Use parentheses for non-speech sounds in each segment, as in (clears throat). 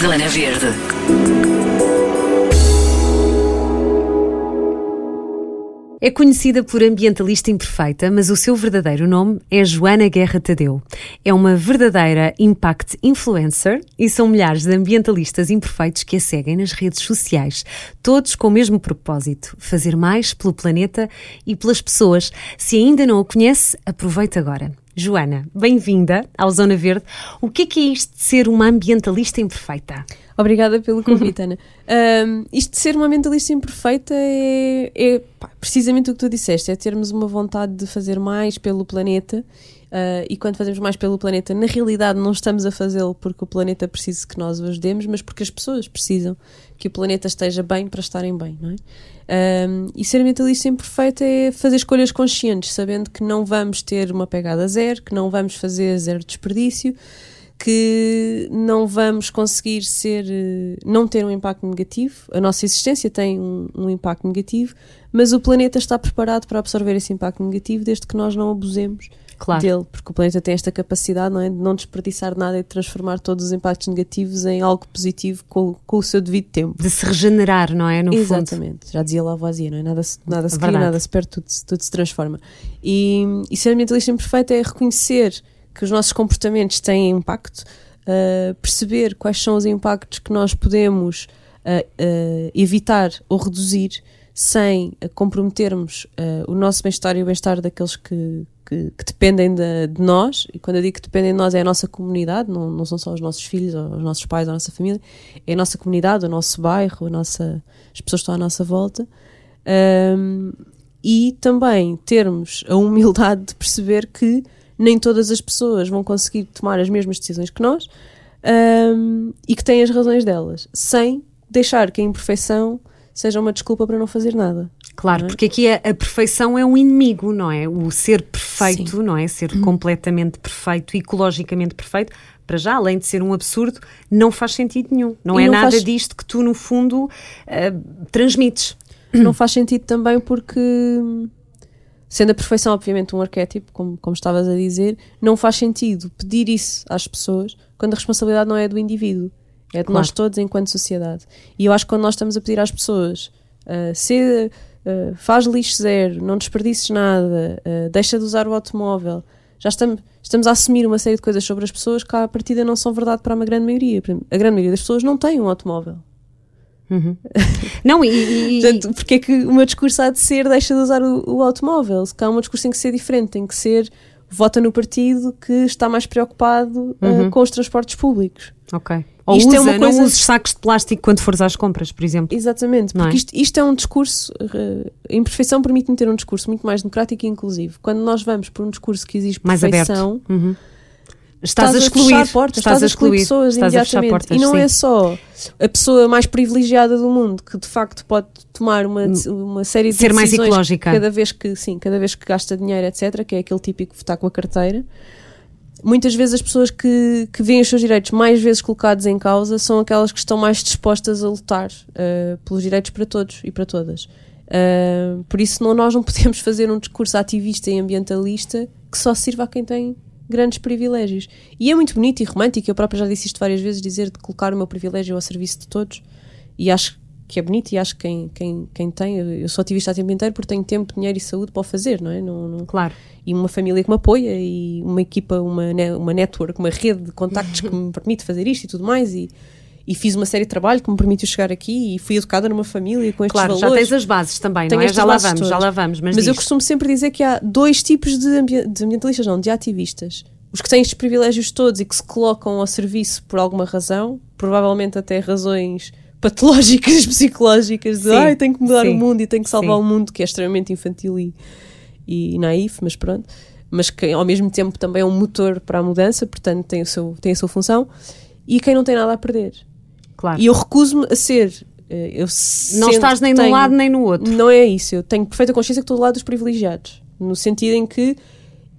Zona Verde. É conhecida por ambientalista imperfeita, mas o seu verdadeiro nome é Joana Guerra Tadeu. É uma verdadeira impact influencer e são milhares de ambientalistas imperfeitos que a seguem nas redes sociais, todos com o mesmo propósito: fazer mais pelo planeta e pelas pessoas. Se ainda não a conhece, aproveite agora. Joana, bem-vinda ao Zona Verde. O que é, que é isto de ser uma ambientalista imperfeita? Obrigada pelo convite, (laughs) Ana. Um, isto de ser uma mentalista imperfeita é, é pá, precisamente o que tu disseste: é termos uma vontade de fazer mais pelo planeta. Uh, e quando fazemos mais pelo planeta, na realidade não estamos a fazê-lo porque o planeta precisa que nós o ajudemos, mas porque as pessoas precisam que o planeta esteja bem para estarem bem, não é? Um, e ser mentalista imperfeito é fazer escolhas conscientes, sabendo que não vamos ter uma pegada zero, que não vamos fazer zero desperdício, que não vamos conseguir ser, eh, não ter um impacto negativo. A nossa existência tem um, um, impacto negativo, mas o planeta está preparado para absorver esse impacto negativo desde que nós não abusemos claro. dele, porque o planeta tem esta capacidade não é, de não desperdiçar nada e de transformar todos os impactos negativos em algo positivo com, com o seu devido tempo. De se regenerar, não é? No Exatamente, fundo. já dizia Lavoisier, não é? Nada, nada se cria, nada se perde, tudo, tudo se transforma. E, e ser ambientalista imperfeito é reconhecer que os nossos comportamentos têm impacto, uh, perceber quais são os impactos que nós podemos uh, uh, evitar ou reduzir sem comprometermos o nosso bem-estar e o bem-estar daqueles que, que, que dependem de, de, nós, e quando eu digo que dependem de nós é a nossa comunidade, não, não são só os nossos filhos, os nossos pais, a nossa família, é a nossa comunidade, o nosso bairro, a nossa, as pessoas que estão à nossa volta. Um, e também termos a humildade de perceber que nem todas as pessoas vão conseguir tomar as mesmas decisões que nós um, e que têm as razões delas, sem deixar que a imperfeição seja uma desculpa para não fazer nada. Claro, é? porque aqui a, a, perfeição é um inimigo, não é? O ser perfeito, Sim. não é? Ser hum. completamente perfeito, ecologicamente perfeito, para já, além de ser um absurdo, não faz sentido nenhum. Não e é não nada faz... disto que tu, no fundo, uh, transmites. Não faz sentido também porque Sendo a perfeição, obviamente, um arquétipo, como, como estavas a dizer, não faz sentido pedir isso às pessoas quando a responsabilidade não é do indivíduo, é de claro. nós todos enquanto sociedade. E eu acho que quando nós estamos a pedir às pessoas uh, se, uh, faz lixo zero, não desperdices nada, uh, deixa de usar o automóvel, já estamos, estamos a assumir uma série de coisas sobre as pessoas que à partida não são verdade para uma grande maioria. A grande maioria das pessoas não tem um automóvel. Uhum. (laughs) Não, e. e... Portanto, porque é que o meu discurso há de ser deixa de usar o, o automóvel? Se cá um discurso tem que ser diferente, tem que ser vota no partido que está mais preocupado uh, uhum. uh, com os transportes públicos. Ok. Ou isto usa, é uma coisa... não uses sacos de plástico quando fores às compras, por exemplo. Exatamente, porque é? isto, isto, é um discurso, a imperfeição permite-me ter um discurso muito mais democrático e inclusivo. Quando nós vamos por um discurso que exige perfeição, mais aberto. Uhum estás, a excluir, a portas, estás, a excluir pessoas estás imediatamente. Portas, e não é sim. é só a pessoa mais privilegiada do mundo que de facto pode tomar uma, hum. uma série de Ser mais ecológica. cada vez que sim, cada vez que gasta dinheiro, etc, que é aquele típico votar com a carteira. Muitas vezes as pessoas que, que veem os seus direitos mais vezes colocados em causa são aquelas que estão mais dispostas a lutar uh, pelos direitos para todos e para todas. Uh, por isso não, nós não (laughs) podemos fazer um discurso ativista e ambientalista que só sirva a quem tem grandes privilégios. E é muito bonito e romântico, eu própria já disse isto várias vezes, dizer de colocar o meu privilégio ao serviço de todos. E acho que é bonito e acho que quem, quem, quem tem, eu sou ativista a tempo inteiro porque tenho tempo, dinheiro e saúde para o fazer, não é? Não, não, claro. E uma família que me apoia e uma equipa, uma, uma network, uma rede de contactos que me (laughs) permite fazer isto e tudo mais. E, e fiz uma série de trabalho que me permitiu chegar aqui e fui educada numa família com estes claro, valores. já tens as bases também, Tenho não é? Já lá vamos, já lá vamos. Mas, mas eu costumo sempre dizer que há dois tipos de, ambi de ambientalistas, não, de ativistas os que têm estes privilégios todos e que se colocam ao serviço por alguma razão, provavelmente até razões patológicas, (laughs) psicológicas, de ai, tenho que mudar sim, o mundo e tenho que salvar sim. o mundo, que é extremamente infantil e, e naif, mas pronto. Mas que ao mesmo tempo também é um motor para a mudança, portanto tem, o seu, tem a sua função. E quem não tem nada a perder. Claro. E eu recuso-me a ser. Eh, eu não estás nem tenho, num lado nem no outro. Não é isso. Eu tenho perfeita consciência que estou do lado dos privilegiados. No sentido em que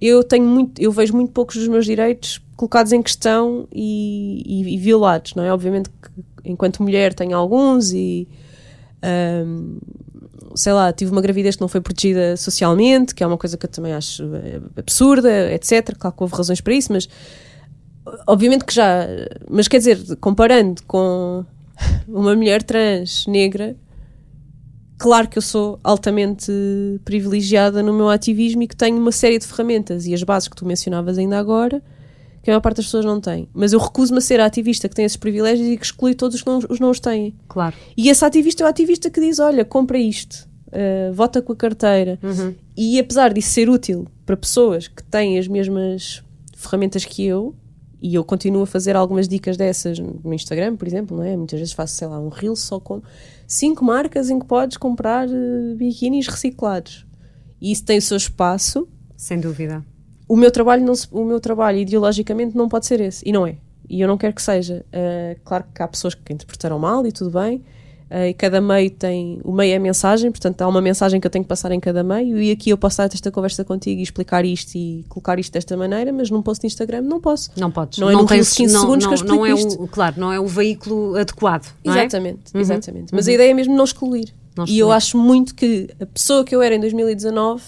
eu tenho muito, eu vejo muito poucos dos meus direitos colocados em questão e, e, e violados, não é? Obviamente que enquanto mulher tenho alguns e um, sei lá, tive uma gravidez que não foi protegida socialmente, que é uma coisa que eu também acho eh, absurda, etc. Claro que houve razões para isso, mas obviamente que já, mas quer dizer, comparando com uma mulher trans negra, claro que eu sou altamente privilegiada no meu ativismo e que tenho uma série de ferramentas e as bases que tu mencionavas ainda agora, que a maior parte das pessoas não tem. Mas eu recuso-me a ser a ativista que tem esses privilégios e que exclui todos os que não os, não os têm. Claro. E esse ativista é o ativista que diz: olha, compra isto, uh, vota com a carteira. Uhum. E apesar disso ser útil para pessoas que têm as mesmas ferramentas que eu, e eu continuo a fazer algumas dicas dessas no Instagram, por exemplo, não é? Muitas vezes faço, sei lá, um reel só com cinco marcas em que podes comprar uh, biquínis reciclados. E isso tem o seu espaço. Sem dúvida. O meu trabalho, não se, o meu trabalho ideologicamente não pode ser esse. E não é. E eu não quero que seja. Uh, claro que há pessoas que interpretaram mal e tudo bem. Uh, e cada meio tem. O meio é a mensagem, portanto há uma mensagem que eu tenho que passar em cada meio. E aqui eu posso dar esta conversa contigo e explicar isto e colocar isto desta maneira, mas num post de Instagram não posso. Não podes. Não é num tens, 15 não, segundos não, que eu explico não é isto. O, claro, não é o veículo adequado. Não exatamente, é? exatamente. Mas a ideia é mesmo não excluir. Não E eu excluir. acho muito que a pessoa que eu era em 2019,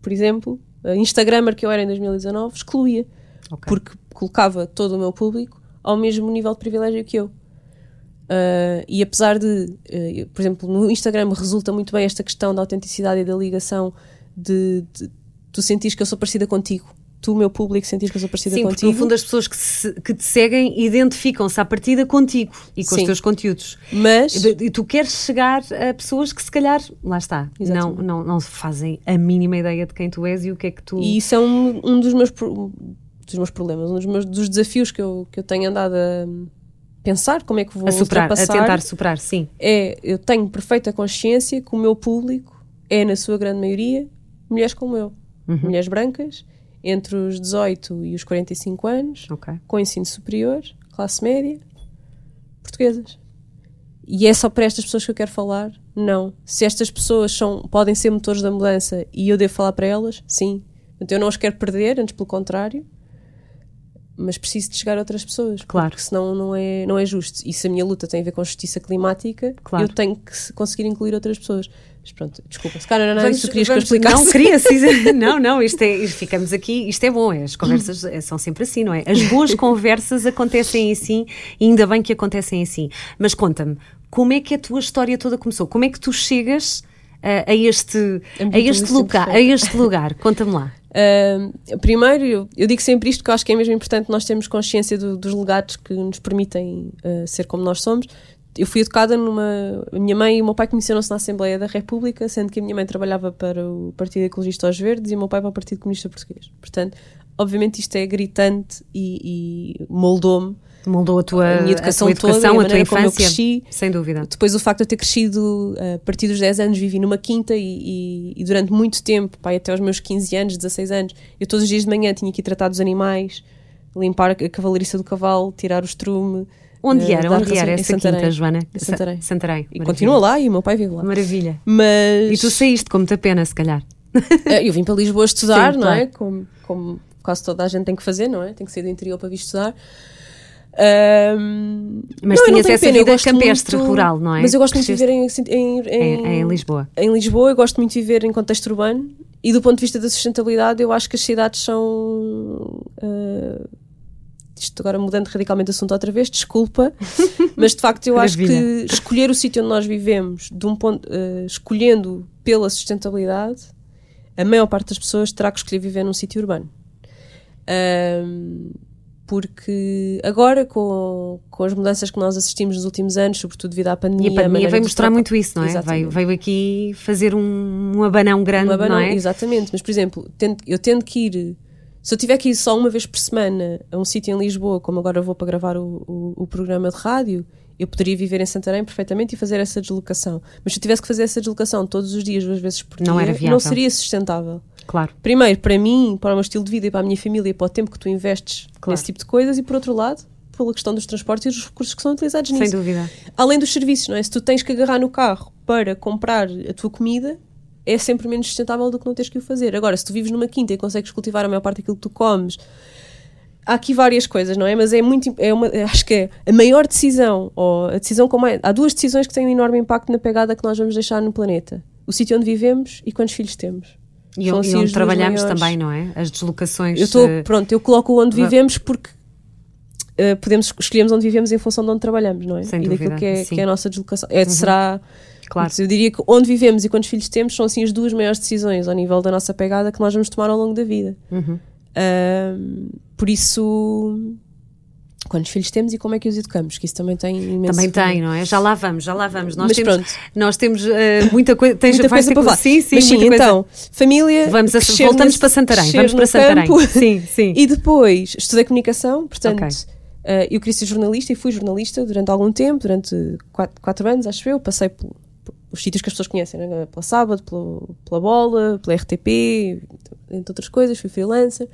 por exemplo, a Instagrammer que eu era em 2019, excluía. Ok. Porque colocava todo o meu público ao mesmo nível de privilégio que eu. Uh, e apesar de, uh, por exemplo, no Instagram resulta muito bem esta questão da autenticidade e da ligação de, de tu sentires que eu sou parecida contigo. Tu, meu público, eu sou parecida Sim, contigo. no fundo as pessoas que, se- que te seguem identificam-se à partida contigo e com os Sim. teus conteúdos. Mas, E e tu queres chegar a pessoas que se calhar, lá está, não, Exatamente. não, não fazem a mínima ideia de quem tu és e o que é que tu... e isso é um, um dos, meus, dos meus problemas, um dos, meus, dos desafios que eu, que eu tenho andado a pensar, como é que vou a superar, a tentar superar, sim. é eu tenho perfeita consciência que o meu público é, na sua grande maioria, mulheres como eu. Uhum. Mulheres brancas, entre os 18 e os 45 anos, Ok. com ensino superior, classe média, portuguesas. E é só para estas pessoas que eu quero falar? Não. Se estas pessoas são, podem ser motores da mudança e eu devo falar para elas, sim. Portanto, eu não os quero perder, antes pelo contrário, mas preciso de chegar a outras pessoas. Claro. Porque senão não é, não é justo. E se a minha luta tem a ver com justiça climática, Claro. eu tenho que se- conseguir incluir outras pessoas. Mas pronto, desculpa, se calhar não era isso que querias que eu explicasse. Não, queria (laughs) sim. Não, não, isto é, ficamos aqui, isto é bom, é, as conversas eh, são sempre assim, não é? As boas (laughs) conversas acontecem assim e ainda bem que acontecem assim. Mas conta-me, como é que a tua história toda começou? Como é que tu chegas a este, a Ambientalista este lugar? A este lugar? Conta-me lá. (laughs) Uh, primeiro, eu, eu digo sempre isto porque eu acho que é mesmo importante nós termos consciência do- dos legados que nos permitem uh, ser como nós somos. Eu fui educada numa. A minha mãe e o meu pai conheceram-se na Assembleia da República, sendo que a minha mãe trabalhava para o Partido Ecologista aos Verdes e o meu pai para o Partido Comunista Português. Portanto, obviamente, isto é gritante e, e moldou-me Moldou a tua, a minha educação, a tua, educação, toda, a a tua infância? cresci. Sem dúvida. Depois o facto de eu ter crescido uh, a partir dos 10 anos, vivi numa quinta e, e- e durante muito tempo, pai, até aos meus 15 anos, 16 anos, eu todos os dias de manhã tinha que ir tratar dos animais, limpar a cavalariça do cavalo, tirar o estrume. Onde uh, era? Onde era Santarém. quinta, Joana? Santarém. Sa- Santarém. E continua lá e o meu pai vive lá. Maravilha. Mas E tu saíste com muita pena, se calhar. uh, eu vim para Lisboa (laughs) estudar, Sim, não claro. é? Como, como quase toda a gente tem que fazer, não é? Tem que sair do interior para vir estudar. Ahm, Mas não, tinhas essa pena, vida campestre, muito- rural, não é? Mas eu gosto muito de viver em, em, em, em Lisboa. em Lisboa, eu gosto muito de viver em contexto urbano e do ponto de vista da sustentabilidade, eu acho que as cidades são. ah, isto agora mudando radicalmente de assunto outra vez, desculpa, (laughs) mas de facto eu acho que escolher o sítio onde nós vivemos, de um ponto, ah, escolhendo pela sustentabilidade, a maior parte das pessoas terá que escolher viver num sítio urbano. Ahm, porque agora, com, com as mudanças que nós assistimos nos últimos anos, sobretudo devido à E pandemia, a pandemia veio mostrar muito isso, não é? Veio, veio aqui fazer um, um abanão grande, Uma banana, não é? Exatamente, mas por exemplo, eu tendo que ir, se eu tiver que ir só uma vez por semana a um sítio em Lisboa, como agora vou para gravar o, o, o programa de rádio, eu poderia viver em Santarém perfeitamente e fazer essa deslocação. Mas se eu tivesse que fazer essa deslocação todos os dias, duas vezes por Não dia, era viável. seria sustentável. Claro. Primeiro, para mim, para o meu estilo de vida e para a minha família, para o tempo que tu investes Claro. nesse tipo de coisas, e por outro lado, pela questão dos transportes e dos recursos que são utilizados Sem nisso. dúvida. Além dos serviços, não é? Se tu tens que agarrar no carro para comprar a tua comida, é sempre menos sustentável do que não teres que o fazer. Agora, se tu vives numa quinta e consegues cultivar a maior parte daquilo que tu comes, há aqui várias coisas, não é? Mas é muito, é uma, acho que é a maior decisão, ou a decisão com mais, há duas decisões que têm um enorme impacto na pegada que nós vamos deixar no planeta. O sítio onde vivemos e quantos filhos temos. E, São assim e onde trabalhamos maiores. também, não é? As deslocações. Eu estou, eh, pronto, eu coloco onde vivemos porque uh, podemos escolhemos onde vivemos em função de onde trabalhamos, não é? Sem e dúvida, daquilo que é, que é a nossa deslocação. É, Será. Claro. Eu diria que onde vivemos e quantos filhos temos são assim as duas maiores decisões ao nível da nossa pegada que nós vamos tomar ao longo da vida. Uhum. Ahm, por isso, quantos filhos temos e como é que os educamos? Que isso também tem imenso. Também tem, não é? Já lá vamos, já lá vamos. Nós Mas temos, pronto. nós temos eh, muita coisa. Tens, Muita coisa para falar. Sim, sim, Mas sim, muita coisa. então, família. Vamos a- voltamos para Santarém. Vamos para Santarém. campo. (laughs) Sim, sim. E depois estudei comunicação, portanto, Ok. eh, eu queria ser jornalista e fui jornalista durante algum tempo, durante quatro, quatro anos, acho eu. Passei por, por os sítios que as pessoas conhecem, né? pela Sábado, pelo- pela Bola, pela RTP, entre outras coisas, fui freelancer.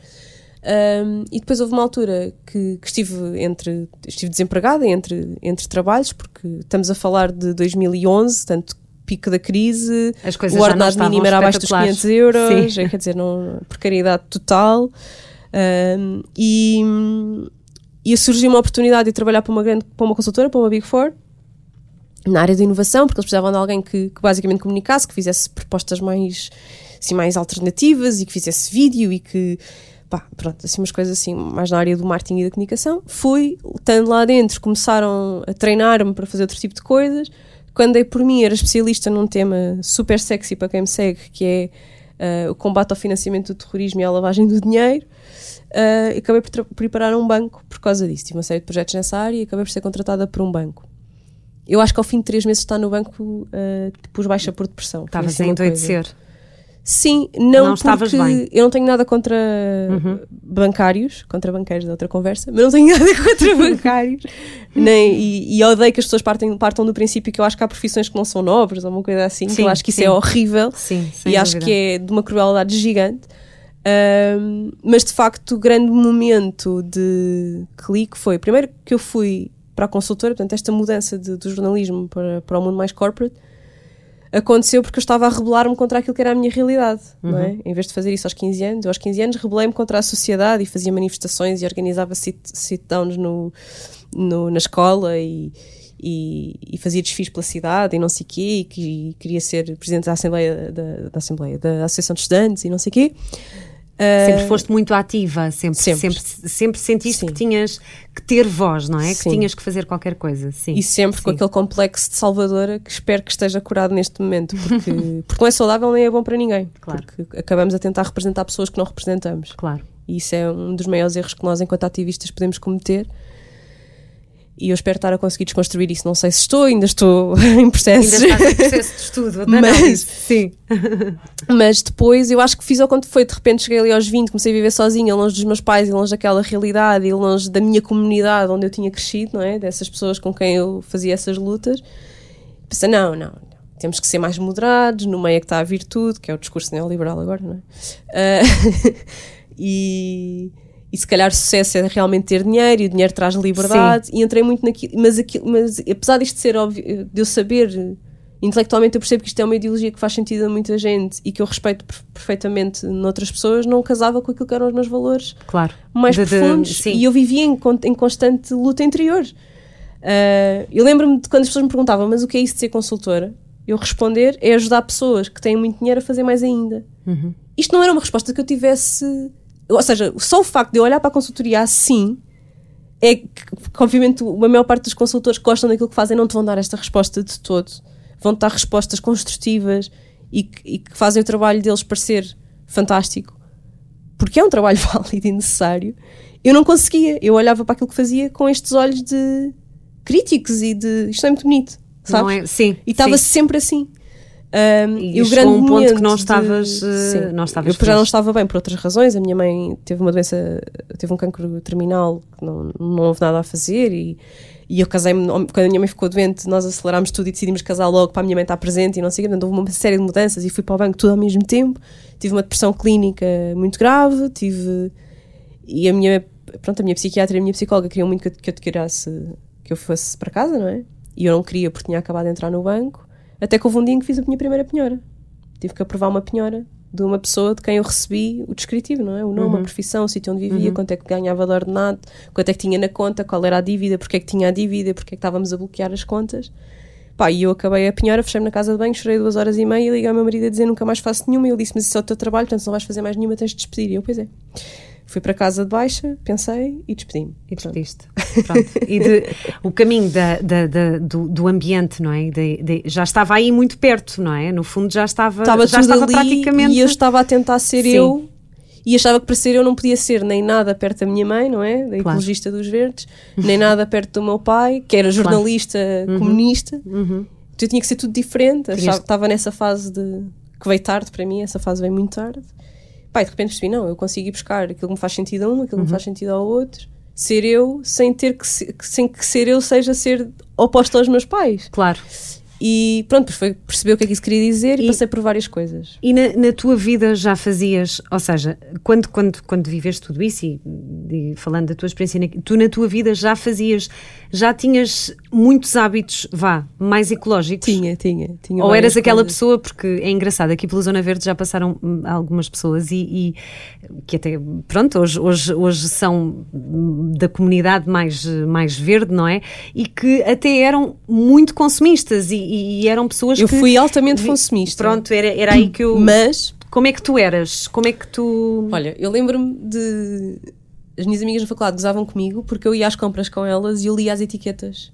Um, e depois houve uma altura que, que estive entre estive desempregada entre, entre trabalhos, porque estamos a falar de 2011, tanto pico da crise, o ordenado mínimo era abaixo dos espetaculares. 500 euros, Sim. é, quer dizer, não, precariedade total. Um, e, e surgiu uma oportunidade de trabalhar para uma, grande, para uma consultora, para uma Big Four, na área da inovação, porque eles precisavam de alguém que, que basicamente comunicasse, que fizesse propostas mais, assim, mais alternativas e que fizesse vídeo e que, pá, pronto, assim, umas coisas assim, mais na área do marketing e da comunicação. Fui, estando lá dentro, começaram a treinar-me para fazer outro tipo de coisas. Quando dei por mim, era especialista num tema super sexy para quem me segue, que é eh, o combate ao financiamento do terrorismo e à lavagem do dinheiro. E acabei por, por ir parar a um banco por causa disso. Tive uma série de projetos nessa área e acabei por ser contratada por um banco. Eu acho que ao fim de três meses de estar no banco uh, pus baixa por depressão. Foi Estavas assim a uma coisa. Sim, não, Não estavas bem. Uhum. eu não tenho nada contra bancários, contra banqueiros da outra conversa, mas não tenho (laughs) nada contra bancários. Nem, e, e odeio que as pessoas partem, partam do princípio que eu acho que há profissões que não são nobres ou uma coisa assim, que Sim, eu acho que isso sim. é horrível Sim, e acho dúvida. que é de uma crueldade gigante. Ahm, mas de facto, o grande momento de clique foi primeiro que eu fui para a consultora, portanto, esta mudança de- do jornalismo para, para o mundo mais corporate aconteceu porque eu estava a rebelar-me contra aquilo que era a minha realidade, não Uhum. é? Em vez de fazer isso aos 15 anos, eu aos 15 anos rebelei-me contra a sociedade e fazia manifestações e organizava sit- sit-downs no, no- na escola e, e, e fazia desfiles pela cidade e não sei o quê, e, que- e queria ser presidente da Assembleia, da, da Assembleia, da Associação de Estudantes e não sei o quê. Sempre foste muito ativa, sempre, sempre. Sempre. sempre, sentiste Sim. que tinhas que ter voz, não é? Que Sim. tinhas que fazer qualquer coisa. Sim. E sempre com Sim. aquele complexo de salvadora que espero que esteja curado neste momento, porque, (laughs) porque não é saudável nem é bom para ninguém. Claro. Porque acabamos a tentar representar pessoas que não representamos. Claro. E isso é um dos maiores erros que nós, enquanto ativistas, podemos cometer. E eu espero estar a conseguir desconstruir isso. Não sei se estou, ainda estou (laughs) em Ainda processo. estás em processo de estudo, de Mas- análise. Sim. (laughs) Mas depois eu acho que fiz ao quanto foi. De repente cheguei ali aos 20, comecei a viver sozinha, longe dos meus pais e longe daquela realidade e longe da minha comunidade onde eu tinha crescido, não é? Dessas pessoas com quem eu fazia essas lutas. Pensei, não, não. Temos que ser mais moderados, no meio é que está a virtude, que é o discurso neoliberal agora, não é? Ah, (laughs) e, e se calhar sucesso é realmente ter dinheiro e o dinheiro traz liberdade e entrei muito naquilo, mas, aquilo, mas apesar disto ser óbvio, de eu saber intelectualmente eu percebo que isto é uma ideologia que faz sentido a muita gente e que eu respeito per- perfeitamente noutras pessoas, não casava com aquilo que eram os meus valores Claro. mais De- de- profundos sim. e eu vivia em, em constante luta interior. Ah, eu lembro-me de quando as pessoas me perguntavam, mas o que é isso de ser consultora? Eu responder é ajudar pessoas que têm muito dinheiro a fazer mais ainda. Uhum. Isto não era uma resposta que eu tivesse. Ou seja, só o facto de eu olhar para a consultoria assim é que, obviamente, a maior parte dos consultores que gostam daquilo que fazem não te vão dar esta resposta de todo. Vão-te dar respostas construtivas e que, e que fazem o trabalho deles parecer fantástico. Porque é um trabalho (laughs) válido e necessário. Eu não conseguia. Eu olhava para aquilo que fazia com estes olhos de críticos e de isto é muito bonito, sabes? é? Sim. E estava sempre assim. Um, E e o grande um ponto que não de- estavas, eh, Sim. não estavas eu já não estava bem por outras razões. A minha mãe teve uma doença, teve um cancro terminal que não, não houve nada a fazer e, e eu casei-me, quando a minha mãe ficou doente, nós acelerámos tudo e decidimos casar logo para a minha mãe estar presente e não sei o. Portanto, houve uma série de mudanças e fui para o banco tudo ao mesmo tempo. Tive uma depressão clínica muito grave, tive... E a minha, pronto, a minha psiquiatra e a minha psicóloga queriam muito que eu, que eu te tirasse, que eu fosse para casa, não é? E eu não queria porque tinha acabado de entrar no banco. Até que houve um dia em que fiz a minha primeira penhora. Tive que aprovar uma penhora de uma pessoa de quem eu recebi o descritivo, não é? O nome, a profissão, o sítio onde vivia, quanto é que ganhava de ordenado, quanto é que tinha na conta, qual era a dívida, porque é que tinha a dívida, porque é que estávamos a bloquear as contas. Pá, e eu acabei a penhora, fechei-me na casa de banho, chorei duas horas e meia e liguei ao meu marido a dizer nunca mais faço nenhuma. E ele disse: Mas isso é o teu trabalho, portanto, se não vais fazer mais nenhuma, tens de despedir. E eu, pois é. Fui para casa de baixa, pensei e despedi-me. E despediste. Pronto. E de, o caminho da, da, da, do, do, ambiente, não é? De, de, já estava aí muito perto, não é? No fundo já estava, estava já estava praticamente. E eu estava a tentar ser Sim. eu e achava que para ser eu não podia ser nem nada perto da minha mãe, não é? Da claro. ecologista dos verdes, (laughs) nem nada perto do meu pai, que era jornalista claro. comunista. Uhum. Uhum. Então eu tinha que ser tudo diferente. Achava, estava nessa fase de. que veio tarde para mim, essa fase veio muito tarde. Pai, de repente percebi, não, eu consigo ir buscar aquilo que me faz sentido a um, aquilo que me faz uhum. sentido ao outro. Ser eu sem ter que, ser, sem que ser eu seja ser oposto aos meus pais. Claro. E pronto, foi perceber o que é que isso queria dizer e, e passei por várias coisas. E na, na, tua vida já fazias, ou seja, quando, quando, quando viveste tudo isso e, e falando da tua experiência, tu na tua vida já fazias, já tinhas muitos hábitos, vá, mais ecológicos? Tinha, tinha. tinha Ou eras aquela coisas. pessoa, porque é engraçado, aqui pela Zona Verde já passaram hum, algumas pessoas e, e que até, pronto, hoje, hoje, hoje são da comunidade mais, mais verde, não é? E que até eram muito consumistas e e, eram pessoas eu que... Eu fui altamente consumista. Pronto, era, era aí que eu... (clears throat) Mas... Como é que tu eras? Como é que tu... Olha, eu lembro-me de... As minhas amigas na faculdade gozavam comigo porque eu ia às compras com elas e eu lia as etiquetas.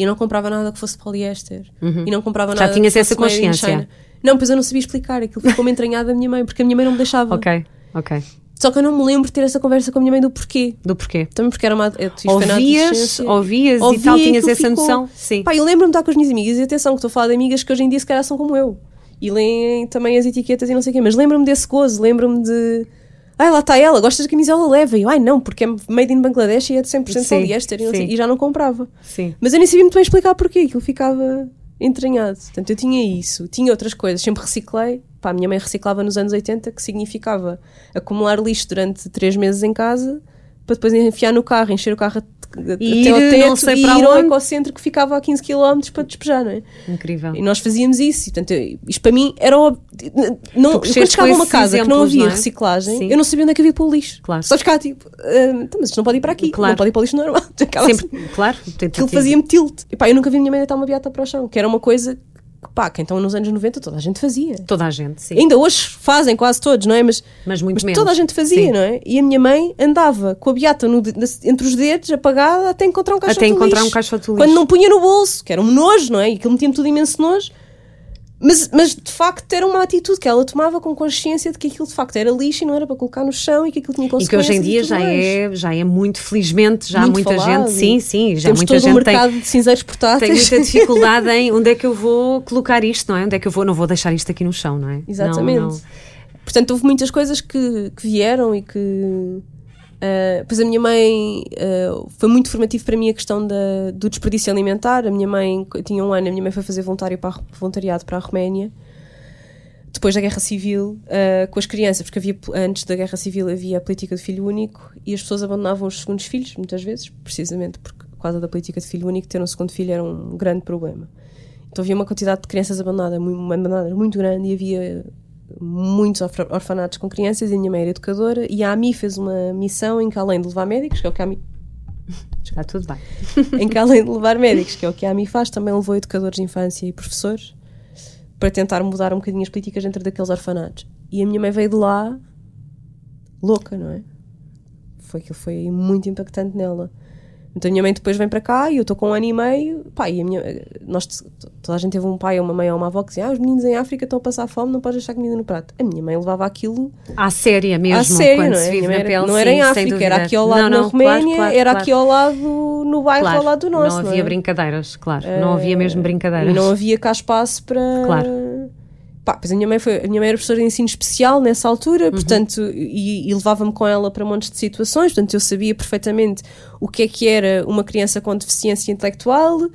E não comprava nada que fosse poliéster. Uhum. E não comprava Já nada tinhas essa consciência? Não, pois eu não sabia explicar. Aquilo ficou-me (laughs) entranhado da minha mãe, porque a minha mãe não me deixava. Ok, ok. Só que eu não me lembro de ter essa conversa com a minha mãe do porquê. Do porquê? Também porque era uma. ouvias, ouvias Ouvia e tal, tinhas essa ficou... noção. Sim. Pá, eu lembro-me de estar com as minhas amigas e atenção, que estou a falar de amigas que hoje em dia se calhar são como eu. E leem também as etiquetas e não sei o quê, mas lembro-me desse gozo, lembro-me de. Ai, lá está ela, gostas de camisola leva? E eu, ai não, porque é made in Bangladesh e é de 100% sim, poliéster e, e já não comprava. Sim. Mas eu nem sabia muito bem explicar porquê, aquilo ficava entranhado. Portanto, eu tinha isso, tinha outras coisas, sempre reciclei, Pá, a minha mãe reciclava nos anos 80, que significava acumular lixo durante três meses em casa para depois enfiar no carro, encher o carro e até ir, ao teto e ir ao ecocentro que ficava a 15 km para despejar, não é? Incrível. E nós fazíamos isso. E, portanto, isto para mim era. Não, quando chegava a uma casa exemplos, que não havia não é? reciclagem, Sim. eu não sabia onde é que havia para o lixo. Claro. Só ficava tipo, então, mas isto não pode ir para aqui, claro. não pode ir para o lixo normal. (laughs) Sempre, assim. claro. Aquilo fazia-me tilt. E pá, eu nunca vi a minha mãe deitar uma beata para o chão, que era uma coisa pá, que então nos anos 90 toda a gente fazia. Toda a gente, sim. Ainda hoje fazem quase todos, não é? Mas, mas muito mas menos. toda a gente fazia, sim. não é? E a minha mãe andava com a beata no, entre os dedos, apagada, até encontrar um caixote Até encontrar lixo. um caixote lixo. Quando não punha no bolso, que era um nojo, não é? E aquilo metia-me tudo imenso nojo. Mas, mas de facto era uma atitude que ela tomava com consciência de que aquilo de facto era lixo e não era para colocar no chão e que aquilo tinha consequências. E que hoje em dia já é, já é muito, felizmente, já muito há muita falado. gente, sim, sim, já muita todo gente um mercado tem, de cinzeiros portáteis. Tem muita (laughs) dificuldade em onde é que eu vou colocar isto, não é? Onde é que eu vou, não vou deixar isto aqui no chão, não é? Exatamente. Não, não. Portanto, houve muitas coisas que, que vieram e que Uh, pois a minha mãe uh, foi muito formativo para mim a questão da, do desperdício alimentar. A minha mãe tinha um ano, a minha mãe foi fazer voluntário para, voluntariado para a Roménia depois da Guerra Civil uh, com as crianças, porque havia, antes da Guerra Civil havia a política de filho único e as pessoas abandonavam os segundos filhos, muitas vezes, precisamente porque, por causa da política de filho único, ter um segundo filho era um grande problema. Então havia uma quantidade de crianças abandonadas muito, abandonadas muito grande e havia muitos orfanatos com crianças e a minha mãe era educadora e a AMI fez uma missão em que além de levar médicos, que é o que a AMI (laughs) Está tudo bem. (laughs) em que além de levar médicos, que é o que a AMI faz, também levou educadores de infância e professores para tentar mudar um bocadinho as políticas dentro daqueles orfanatos. E a minha mãe veio de lá louca, não é? Foi que foi muito impactante nela. Então a minha mãe depois vem para cá e eu estou com um ano e meio. Pá, e a minha, nós, toda a gente teve um pai ou uma mãe ou uma avó que dizia: Ah, os meninos em África estão a passar fome, não podes deixar comida no prato. A minha mãe levava aquilo. À séria mesmo. À séria, não é? Era, não era em África, era aqui ao lado não, não, na Roménia, claro, claro, era claro. aqui ao lado, no bairro ao lado do nosso. Não havia não é? brincadeiras, claro. Não havia mesmo brincadeiras. Não havia cá espaço para. Claro Pá, pois a minha mãe foi, a minha mãe era professora de ensino especial nessa altura, uhum. portanto, e, e levava-me com ela para montes de situações, portanto, eu sabia perfeitamente o que é que era uma criança com deficiência intelectual, uh,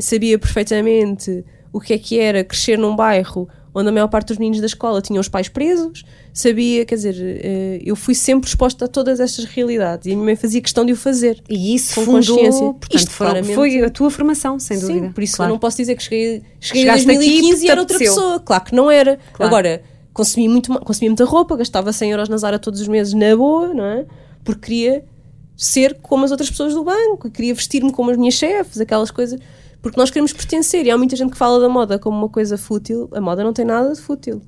sabia perfeitamente o que é que era crescer num bairro onde a maior parte dos meninos da escola tinham os pais presos, sabia, quer dizer, uh, eu fui sempre exposta a todas estas realidades e a minha mãe fazia questão de o fazer. E isso com fundou, consciência. Portanto, Isto foram, foi a tua formação, sem dúvida. Sim, por isso claro. eu não posso dizer que cheguei, cheguei em 2015 e era outra pessoa. Claro que não era. Claro. Agora, consumi, muito, consumi muita roupa, gastava 100 euros na Zara todos os meses na boa, não é? Porque queria ser como as outras pessoas do banco, queria vestir-me como as minhas chefes, aquelas coisas. Porque nós queremos pertencer e há muita gente que fala da moda como uma coisa fútil. A moda não tem nada de fútil.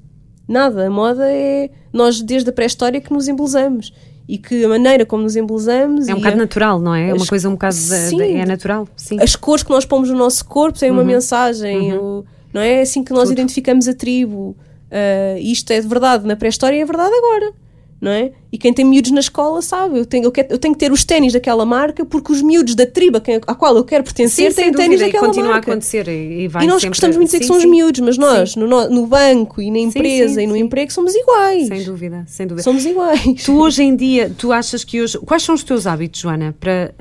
Nada. A moda é nós, desde a pré-história, que nos embelezamos. e que a maneira como nos embelezamos É um bocado a- natural, não é? É uma as- coisa um bocado. Sim. da- é natural, sim. as cores que nós pomos no nosso corpo têm uma Uhum. mensagem, o- não é? É assim que nós Tudo. identificamos a tribo. Ah, isto é de verdade na pré-história e é verdade agora, não é? E quem tem miúdos na escola sabe, eu tenho, eu quero- eu tenho que ter os ténis daquela marca porque os miúdos da tribo a qual eu quero pertencer sem têm ténis dúvida, e daquela continua marca. a acontecer. E, e vai E nós sempre- gostamos muito de dizer que sim, são os sim. miúdos, mas nós, no, no- banco e na empresa sim, e no sim. emprego, somos iguais. Sem dúvida, sem dúvida. Somos iguais. Tu hoje em dia, tu achas que hoje. Quais são os teus hábitos, Joana? Para,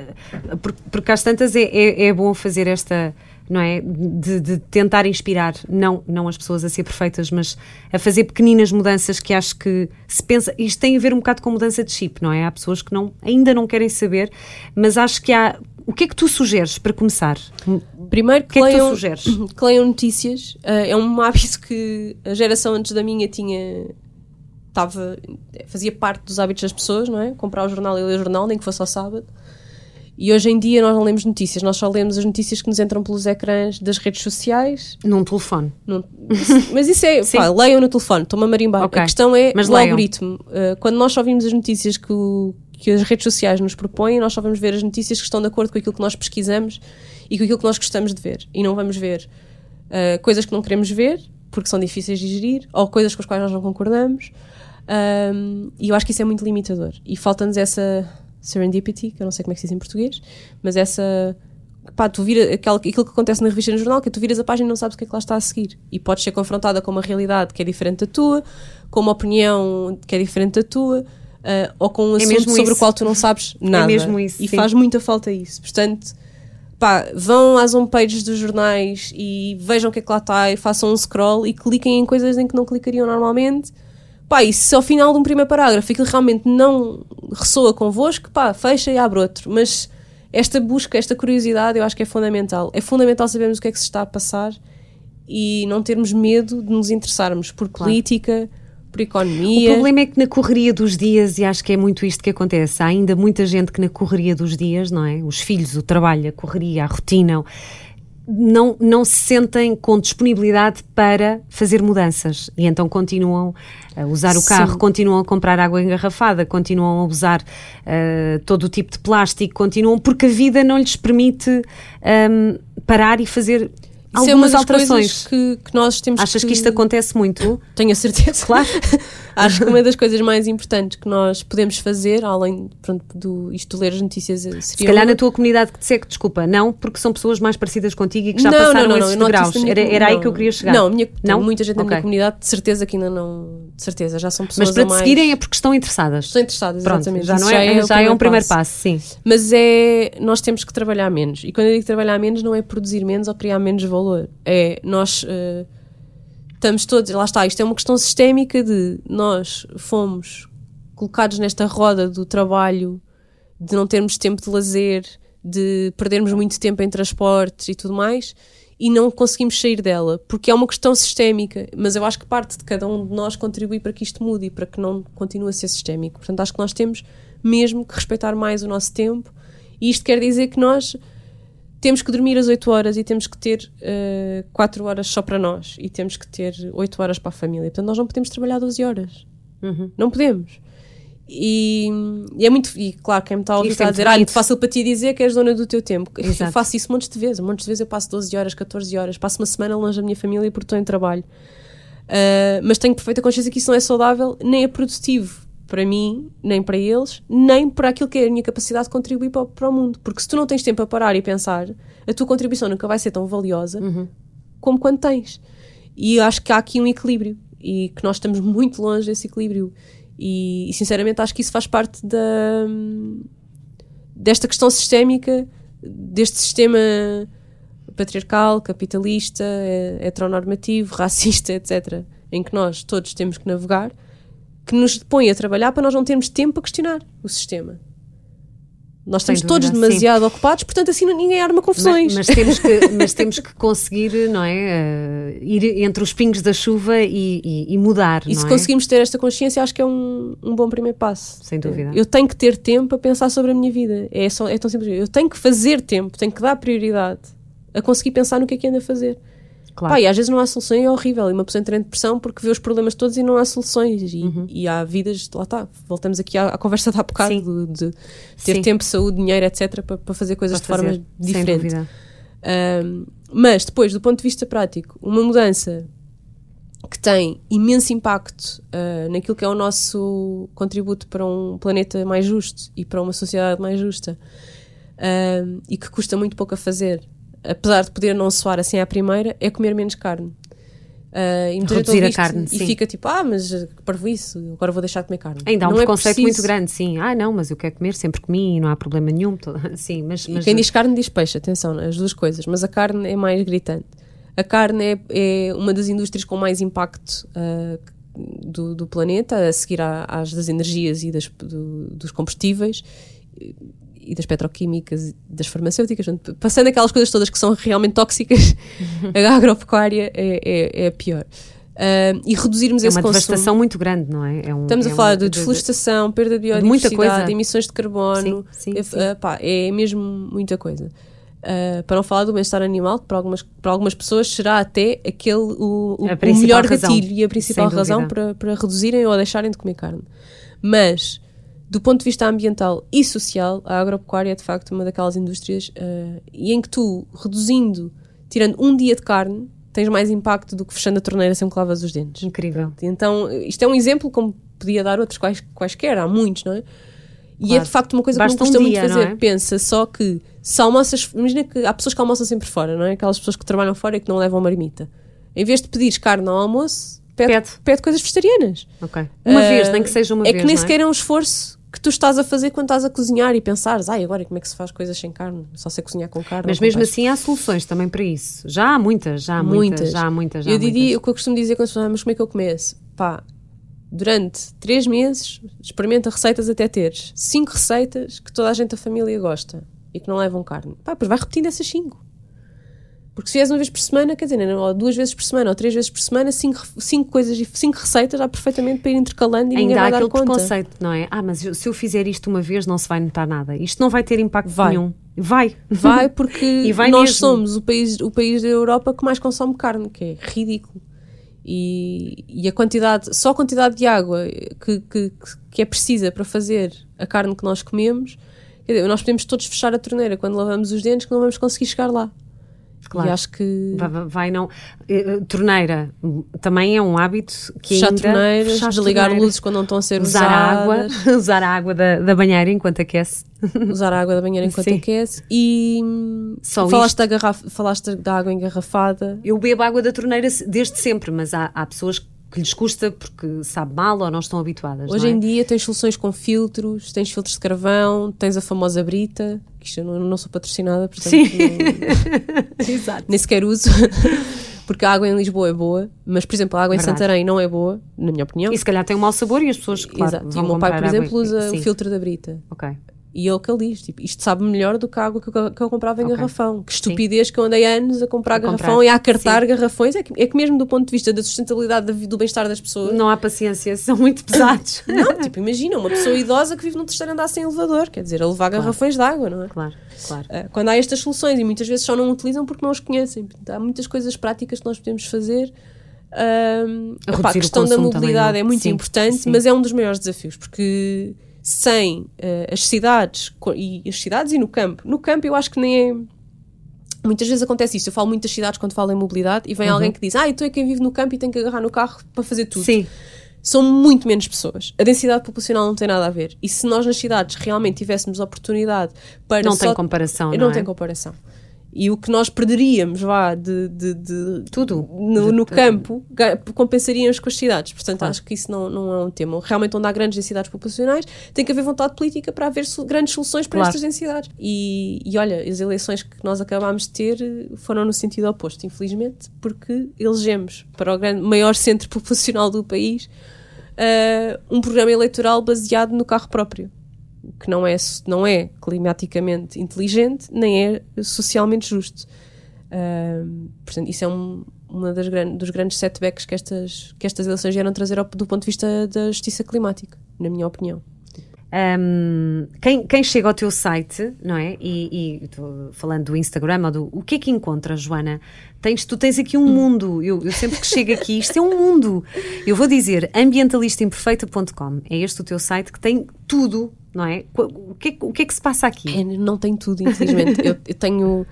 por- porque às tantas é, é, é bom fazer esta. Não é? De, de tentar inspirar, não, não as pessoas a ser perfeitas, mas a fazer pequeninas mudanças que acho que se pensa. Isto tem a ver um bocado com mudança de chip, não é? Há pessoas que não, ainda não querem saber, mas acho que há. O que é que tu sugeres para começar? Primeiro, O que é que tu leiam, sugeres? (clears throat) que leiam notícias. Ah, é um (laughs) hábito que a geração antes da minha tinha. Estava, fazia parte dos hábitos das pessoas, não é? Comprar o jornal e ler o jornal, nem que fosse ao sábado. E hoje em dia nós não lemos notícias, nós só lemos as notícias que nos entram pelos ecrãs das redes sociais. Num telefone. Isso- mas isso é, (laughs) pá, leiam no telefone, estou-me a marimbar. Ok. A questão é Mas o leiam. algoritmo. Uh, quando nós só vimos as notícias que, o- que as redes sociais nos propõem, nós só vamos ver as notícias que estão de acordo com aquilo que nós pesquisamos e com aquilo que nós gostamos de ver. E não vamos ver uh, coisas que não queremos ver, porque são difíceis de digerir, ou coisas com as quais nós não concordamos. Um, e eu acho que isso é muito limitador. E falta-nos essa serendipity, que eu não sei como é que se diz em português, mas essa. Pá, tu vira aquela, aquilo que acontece na revista e no jornal, que tu viras a página e não sabes o que é que lá está a seguir. E podes ser confrontada com uma realidade que é diferente da tua, com uma opinião que é diferente da tua, ah, ou com um assunto mesmo sobre isso. o qual tu não sabes nada. mesmo isso, E sim. faz muita falta isso. Portanto, pá, vão às homepages dos jornais e vejam o que é que lá está e façam um scroll e cliquem em coisas em que não clicariam normalmente. Pá, e se ao final de um primeiro parágrafo aquilo realmente não ressoa convosco, pá, fecha e abre outro. Mas esta busca, esta curiosidade, eu acho que é fundamental. É fundamental sabermos o que é que se está a passar e não termos medo de nos interessarmos por Claro. política, por O economia. problema é que na correria dos dias, e acho que é muito isto que acontece, há ainda muita gente que na correria dos dias, não é? Os filhos, o trabalho, a correria, a rotina, não, não se sentem com disponibilidade para fazer mudanças e então continuam a usar o Sim. carro, continuam a comprar água engarrafada, continuam a usar eh, todo o tipo de plástico, continuam porque a vida não lhes permite ahm, parar e fazer Isso é uma algumas alterações. que, que nós temos Achas que... que isto acontece muito? Tenho a certeza. Claro. (laughs) Acho que uma das coisas mais importantes que nós podemos fazer, além pronto, do isto ler as notícias, seria. Se calhar uma- na tua comunidade que te segue, desculpa, não, porque são pessoas mais parecidas contigo e que já não, passaram não, não, na minha Era, era aí não. que eu queria chegar. Não, minha, Não? muita gente na Ok. minha comunidade, de certeza que ainda não. De certeza, já são pessoas Mas para te mais... seguirem é porque estão interessadas. Estão interessadas, Pronto, exatamente. já, Isso não é, já é um primeiro passo, sim. Mas é. Nós temos que trabalhar menos. E quando eu digo trabalhar menos, não é produzir menos ou criar menos valor. É nós. eh, estamos todos. Lá está, isto é uma questão sistémica de nós fomos colocados nesta roda do trabalho, de não termos tempo de lazer, de perdermos muito tempo em transportes e tudo mais. E não conseguimos sair dela, porque é uma questão sistémica, mas eu acho que parte de cada um de nós contribui para que isto mude e para que não continue a ser sistémico. Portanto, acho que nós temos mesmo que respeitar mais o nosso tempo, e isto quer dizer que nós temos que dormir às 8 horas e temos que ter uh, 4 horas só para nós e temos que ter 8 horas para a família. Portanto, nós não podemos trabalhar 12 horas. Uhum. Não podemos. E, e é muito. E claro, quem me está a ouvir está a dizer: ah, é muito bonito." fácil para ti dizer que és dona do teu tempo. Eu Exato. faço isso montes de vezes. Montes de vezes eu passo 12 horas, 14 horas, passo uma semana longe da minha família porque estou em trabalho. Uh, mas tenho perfeita consciência que isso não é saudável, nem é produtivo para mim, nem para eles, nem para aquilo que é a minha capacidade de contribuir para, o- para o mundo. Porque se tu não tens tempo a parar e pensar, a tua contribuição nunca vai ser tão valiosa como quando tens. E eu acho que há aqui um equilíbrio e que nós estamos muito longe desse equilíbrio. E, e, sinceramente acho que isso faz parte da, desta questão sistémica, deste sistema patriarcal, capitalista, eh, heteronormativo, (laughs) racista, etc., em que nós todos temos que navegar, que nos põe a trabalhar para nós não termos tempo para questionar o sistema. Nós estamos todos dúvida, demasiado ocupados, portanto assim ninguém arma confusões. Mas, mas temos que, (laughs) mas temos que conseguir, não é? eh, ir entre os pingos da chuva e, e- e mudar. E se é? conseguimos ter esta consciência, acho que é um, um bom primeiro passo. Sem dúvida. Eu tenho que ter tempo a pensar sobre a minha vida. É, só, é tão simples. Eu tenho que fazer tempo, tenho que dar prioridade a conseguir pensar no que é que ando a fazer. Claro. Pá, e às vezes não há solução e é horrível. E uma pessoa entra em depressão porque vê os problemas todos e não há soluções. E, Uhum. e há vidas, lá está, voltamos aqui à, à conversa de há bocado de, de ter Sim. tempo, saúde, dinheiro, etc., para, para fazer coisas Para de fazer, forma diferente. Um, mas depois, do ponto de vista prático, uma mudança que tem imenso impacto uh, naquilo que é o nosso contributo para um planeta mais justo e para uma sociedade mais justa um, e que custa muito pouco a fazer, apesar de poder não soar assim à primeira, é comer menos carne. Uh, e Reduzir a carne, e sim. fica tipo, ah, mas uh, parvo isso, agora vou deixar de comer carne. Ainda há um Não é preconceito preciso. muito grande, sim. Ah, não, mas eu quero comer, sempre comi e não há problema nenhum. (laughs) Sim, mas. Mas quem diz carne diz peixe, atenção, né? as duas coisas, mas a carne é mais gritante. A carne é, é uma das indústrias com mais impacto ah, do, do planeta, a seguir à- às das energias e das, do- dos combustíveis e- das petroquímicas e das farmacêuticas, passando aquelas coisas todas que são realmente tóxicas, (laughs) a agropecuária é, é, é a pior. Ah, e reduzirmos é esse uma consumo. devastação muito grande, não é? É um- Estamos é a falar uma- de desflorestação, perda de muita biodiversidade, coisa. emissões de carbono. Sim, sim, é, sim. ah, pá, é mesmo muita coisa. Ah, para não falar do bem-estar animal, que para algumas, para algumas pessoas será até aquele o, o- o melhor razão. gatilho e a principal razão para, para reduzirem ou deixarem de comer carne. Mas, do ponto de vista ambiental e social, a agropecuária é de facto uma daquelas indústrias e em que tu, reduzindo, tirando um dia de carne, tens mais impacto do que fechando a torneira sempre que lavas os dentes. Incrível. Então, isto é um exemplo, como podia dar outros quais, quaisquer, há muitos, não é? E Claro. é de facto uma coisa Basta que não custa um muito dia, não fazer. é? Pensa só que se almoças, imagina que há pessoas que almoçam sempre fora, não é? Aquelas pessoas que trabalham fora e que não levam marmita. Em vez de pedires carne ao almoço, pede, Pede. pede coisas vegetarianas. Ok. Uma Ah, vez, nem que seja uma é vez. que nem não sequer é um esforço que tu estás a fazer quando estás a cozinhar e pensares, ai, agora como é que se faz coisas sem carne? Só sei cozinhar com carne. Mas mesmo peixe." assim há soluções também para isso. Já há muitas, já há muitas, Muitas. já há muitas. Já eu há diria, muitas. o que eu costumo dizer quando as pessoas, "Ah, mas como é que eu começo? Pá, durante três meses, experimenta receitas até teres cinco receitas que toda a gente da família gosta e que não levam carne. Pá, depois vai repetindo essas cinco. Porque se fizeres uma vez por semana, quer dizer, não, ou duas vezes por semana ou três vezes por semana, cinco, cinco coisas, e cinco receitas dá perfeitamente para ir intercalando e ninguém Ainda há vai dar aquele preconceito, não é? Ah, mas se eu fizer isto uma vez não se vai notar nada. Isto não vai ter impacto Vai. nenhum. Vai. Vai (laughs) porque vai nós mesmo. somos o país, o país da Europa que mais consome carne, que é ridículo. E, e a quantidade, só a quantidade de água que, que, que é precisa para fazer a carne que nós comemos, dizer, nós podemos todos fechar a torneira quando lavamos os dentes que não vamos conseguir chegar lá. Claro. E acho que Vai, vai- não. Eh, eh, Torneira também é um hábito que fechar ainda. torneiras, fechar desligar torneiras, luzes quando não estão a ser Usar a água, usadas, (laughs) usar a água da, da banheira enquanto aquece. (laughs) usar a água da banheira enquanto Sim. aquece e hum, Só falaste isto. da, garrafa, falaste da água engarrafada. Eu bebo água da torneira desde sempre, mas há, há pessoas que lhes custa porque sabe mal ou não estão habituadas. Hoje é? em dia tens soluções com filtros, tens filtros de carvão, tens a famosa brita, que isto eu não, não sou patrocinada, portanto Sim. não- (laughs) Exato. nem sequer uso, (laughs) porque a água em Lisboa é boa, mas por exemplo a água em Verdade. Santarém não é boa, na minha opinião. E se calhar tem um mau sabor e as pessoas, claro, Exato. E o meu pai, por exemplo, usa Sim. o filtro da brita. Ok. E ele que diz, tipo, isto sabe melhor do que a água que eu, que eu comprava em Ok. garrafão. Que estupidez que eu andei anos a comprar A garrafão comprar. e a cartar garrafões. É que, é que mesmo do ponto de vista da sustentabilidade do bem-estar das pessoas, Não há paciência, (laughs) são muito pesados. (laughs) Não, tipo, imagina uma pessoa idosa que vive num terceiro andar sem elevador, quer dizer, a levar garrafões de água, não é? claro, claro. Ah, Quando há estas soluções e muitas vezes só não utilizam porque não as conhecem. Há muitas coisas práticas que nós podemos fazer. Ahm, A epá, a questão da também, mobilidade é? é muito Sim, importante, sim. mas é um dos maiores desafios, porque sem ah, as cidades e as cidades e no campo, no campo eu acho que nem é. Muitas vezes acontece isso. Eu falo muito das cidades quando falo em mobilidade e vem Uhum. alguém que diz: Ah, tu é quem vive no campo e tem que agarrar no carro para fazer tudo Sim, são muito menos pessoas. A densidade populacional não tem nada a ver. E se nós nas cidades realmente tivéssemos oportunidade para não só... tem comparação. não, Não, é? tem comparação. E o que nós perderíamos, vá, de, de, de- Tudo. no, no de- campo, compensaríamos com as cidades. Portanto, Claro. acho que isso não, não é um tema. Realmente, onde há grandes densidades populacionais, tem que haver vontade política para haver grandes soluções para Claro. estas densidades. E, e olha, as eleições que nós acabámos de ter eh, foram no sentido oposto, infelizmente, porque elegemos para o grande, maior centro (laughs) populacional do país eh, um programa eleitoral baseado no carro próprio que não é, não é climaticamente inteligente nem é socialmente justo. Ahm, portanto, isso é um uma das gran- dos grandes setbacks que estas, que estas eleições vieram trazer ao- do ponto de vista da justiça climática, na minha opinião. Um, quem, quem, chega ao teu site, não é? E, e falando do Instagram ou do. O que é que encontras, Joana? Tens, tu tens aqui um mundo. Eu, eu sempre que chego aqui, isto é um mundo. Eu vou dizer ambientalistaimperfeita.com. É este o teu site que tem tudo, não é? O que, o que é que se passa aqui? É, não tem tudo, infelizmente. eu, eu tenho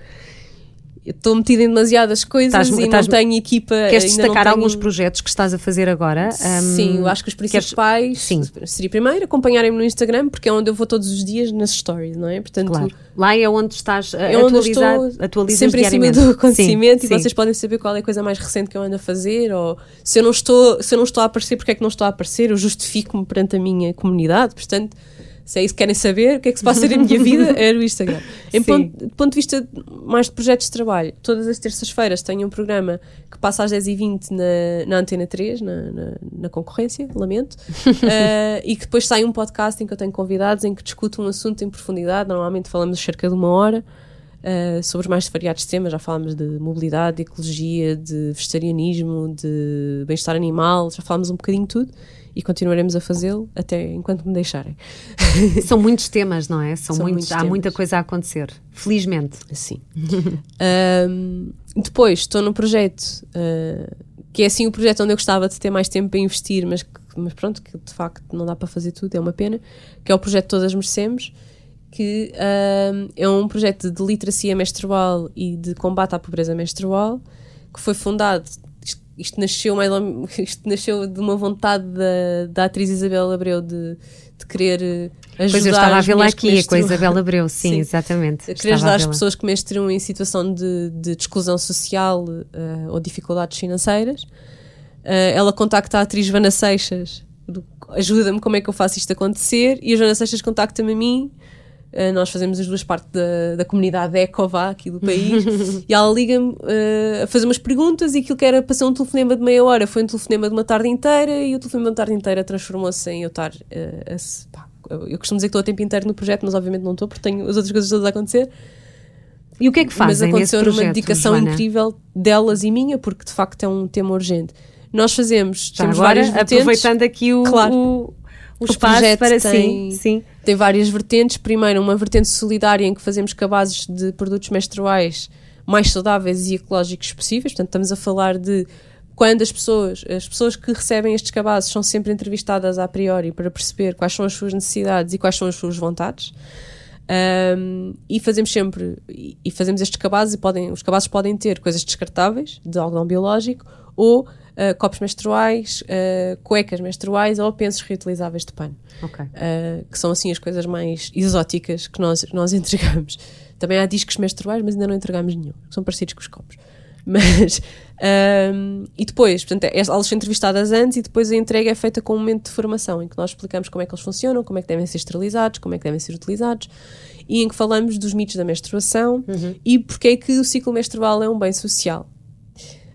estou metida em demasiadas coisas estás, e estás, não tenho equipa. Queres destacar tenho... alguns projetos que estás a fazer agora? Sim, um, eu acho que os principais queres... seria primeiro acompanharem-me no Instagram, porque é onde eu vou todos os dias nas stories, não é? Portanto, claro. Lá é onde estás a é onde estou sempre em cima do acontecimento sim, e sim. vocês podem saber qual é a coisa mais recente que eu ando a fazer ou se eu não estou, se eu não estou a aparecer, porque é que não estou a aparecer, eu justifico-me perante a minha comunidade, portanto se é isso que querem saber, o que é que se passa na minha (laughs) vida, é o Instagram. Em ponto, de ponto de vista mais de projetos de trabalho, todas as terças-feiras tenho um programa que passa às 10h20 na, na Antena 3, na, na, na concorrência, lamento, uh, (laughs) e que depois sai um podcast em que eu tenho convidados em que discuto um assunto em profundidade, normalmente falamos cerca de uma hora, Uh, sobre os mais variados temas, já falámos de mobilidade, de ecologia, de vegetarianismo, de bem-estar animal, já falámos um bocadinho de tudo e continuaremos a fazê-lo até enquanto me deixarem. (laughs) São muitos temas, não é? São, São muitos, muitos há muita coisa a acontecer, felizmente. Sim. um, depois estou num projeto uh, que é assim o projeto onde eu gostava de ter mais tempo para investir, mas, mas pronto, que de facto não dá para fazer tudo, é uma pena, que é o projeto Todas Merecemos, que um, é um projeto de literacia menstrual e de combate à pobreza menstrual, que foi fundado isto nasceu mais (laughs) isto nasceu de uma vontade da, da atriz Isabel Abreu de, de querer ajudar pois eu estava a vê-la aqui com a Isabel Abreu, (laughs) sim, sim. exatamente. Querer ajudar as pessoas que menstruam em situação de, de exclusão social uh, ou dificuldades financeiras. Uh, ela contacta a atriz Vana Seixas, ajuda-me como é que eu faço isto acontecer, e a Joana Seixas contacta-me a mim Uh, nós fazemos as duas partes da, da comunidade Ecová aqui do país (laughs) e ela liga-me uh, a fazer umas perguntas e aquilo que era para ser um telefonema de meia hora foi um telefonema de uma tarde inteira e o telefonema de uma tarde inteira transformou-se em eu estar uh, a, pá, eu costumo dizer que estou o tempo inteiro no projeto mas obviamente não estou porque tenho as outras coisas todas a acontecer e o que é que fazem Mas aconteceu numa dedicação Joana? incrível delas e minha porque de facto é um tema urgente nós fazemos, Já temos agora, várias vertentes. aproveitando aqui o, claro. o, o, o espaço para tem, sim, sim. Tem várias vertentes. Primeiro, uma vertente solidária em que fazemos cabazes de produtos menstruais mais saudáveis e ecológicos possíveis. Portanto, estamos a falar de quando as pessoas, as pessoas que recebem estes cabazes são sempre entrevistadas a priori para perceber quais são as suas necessidades e quais são as suas vontades. Um, e fazemos sempre e fazemos estes cabazes e podem, os cabazes podem ter coisas descartáveis de algodão biológico ou uh, copos menstruais, uh, cuecas menstruais ou pensos reutilizáveis de pano. Okay. Uh, que são assim as coisas mais exóticas que nós, nós (laughs) entregamos. Também há discos menstruais, mas ainda não entregamos nenhum. São parecidos com os copos. (laughs) Mas, um, e depois, portanto, é, elas são entrevistadas antes e depois a entrega é feita com um momento de formação em que nós explicamos como é que eles funcionam, como é que devem ser esterilizados, como é que devem ser utilizados e em que falamos dos mitos da menstruação uhum. e porque é que o ciclo menstrual é um bem social.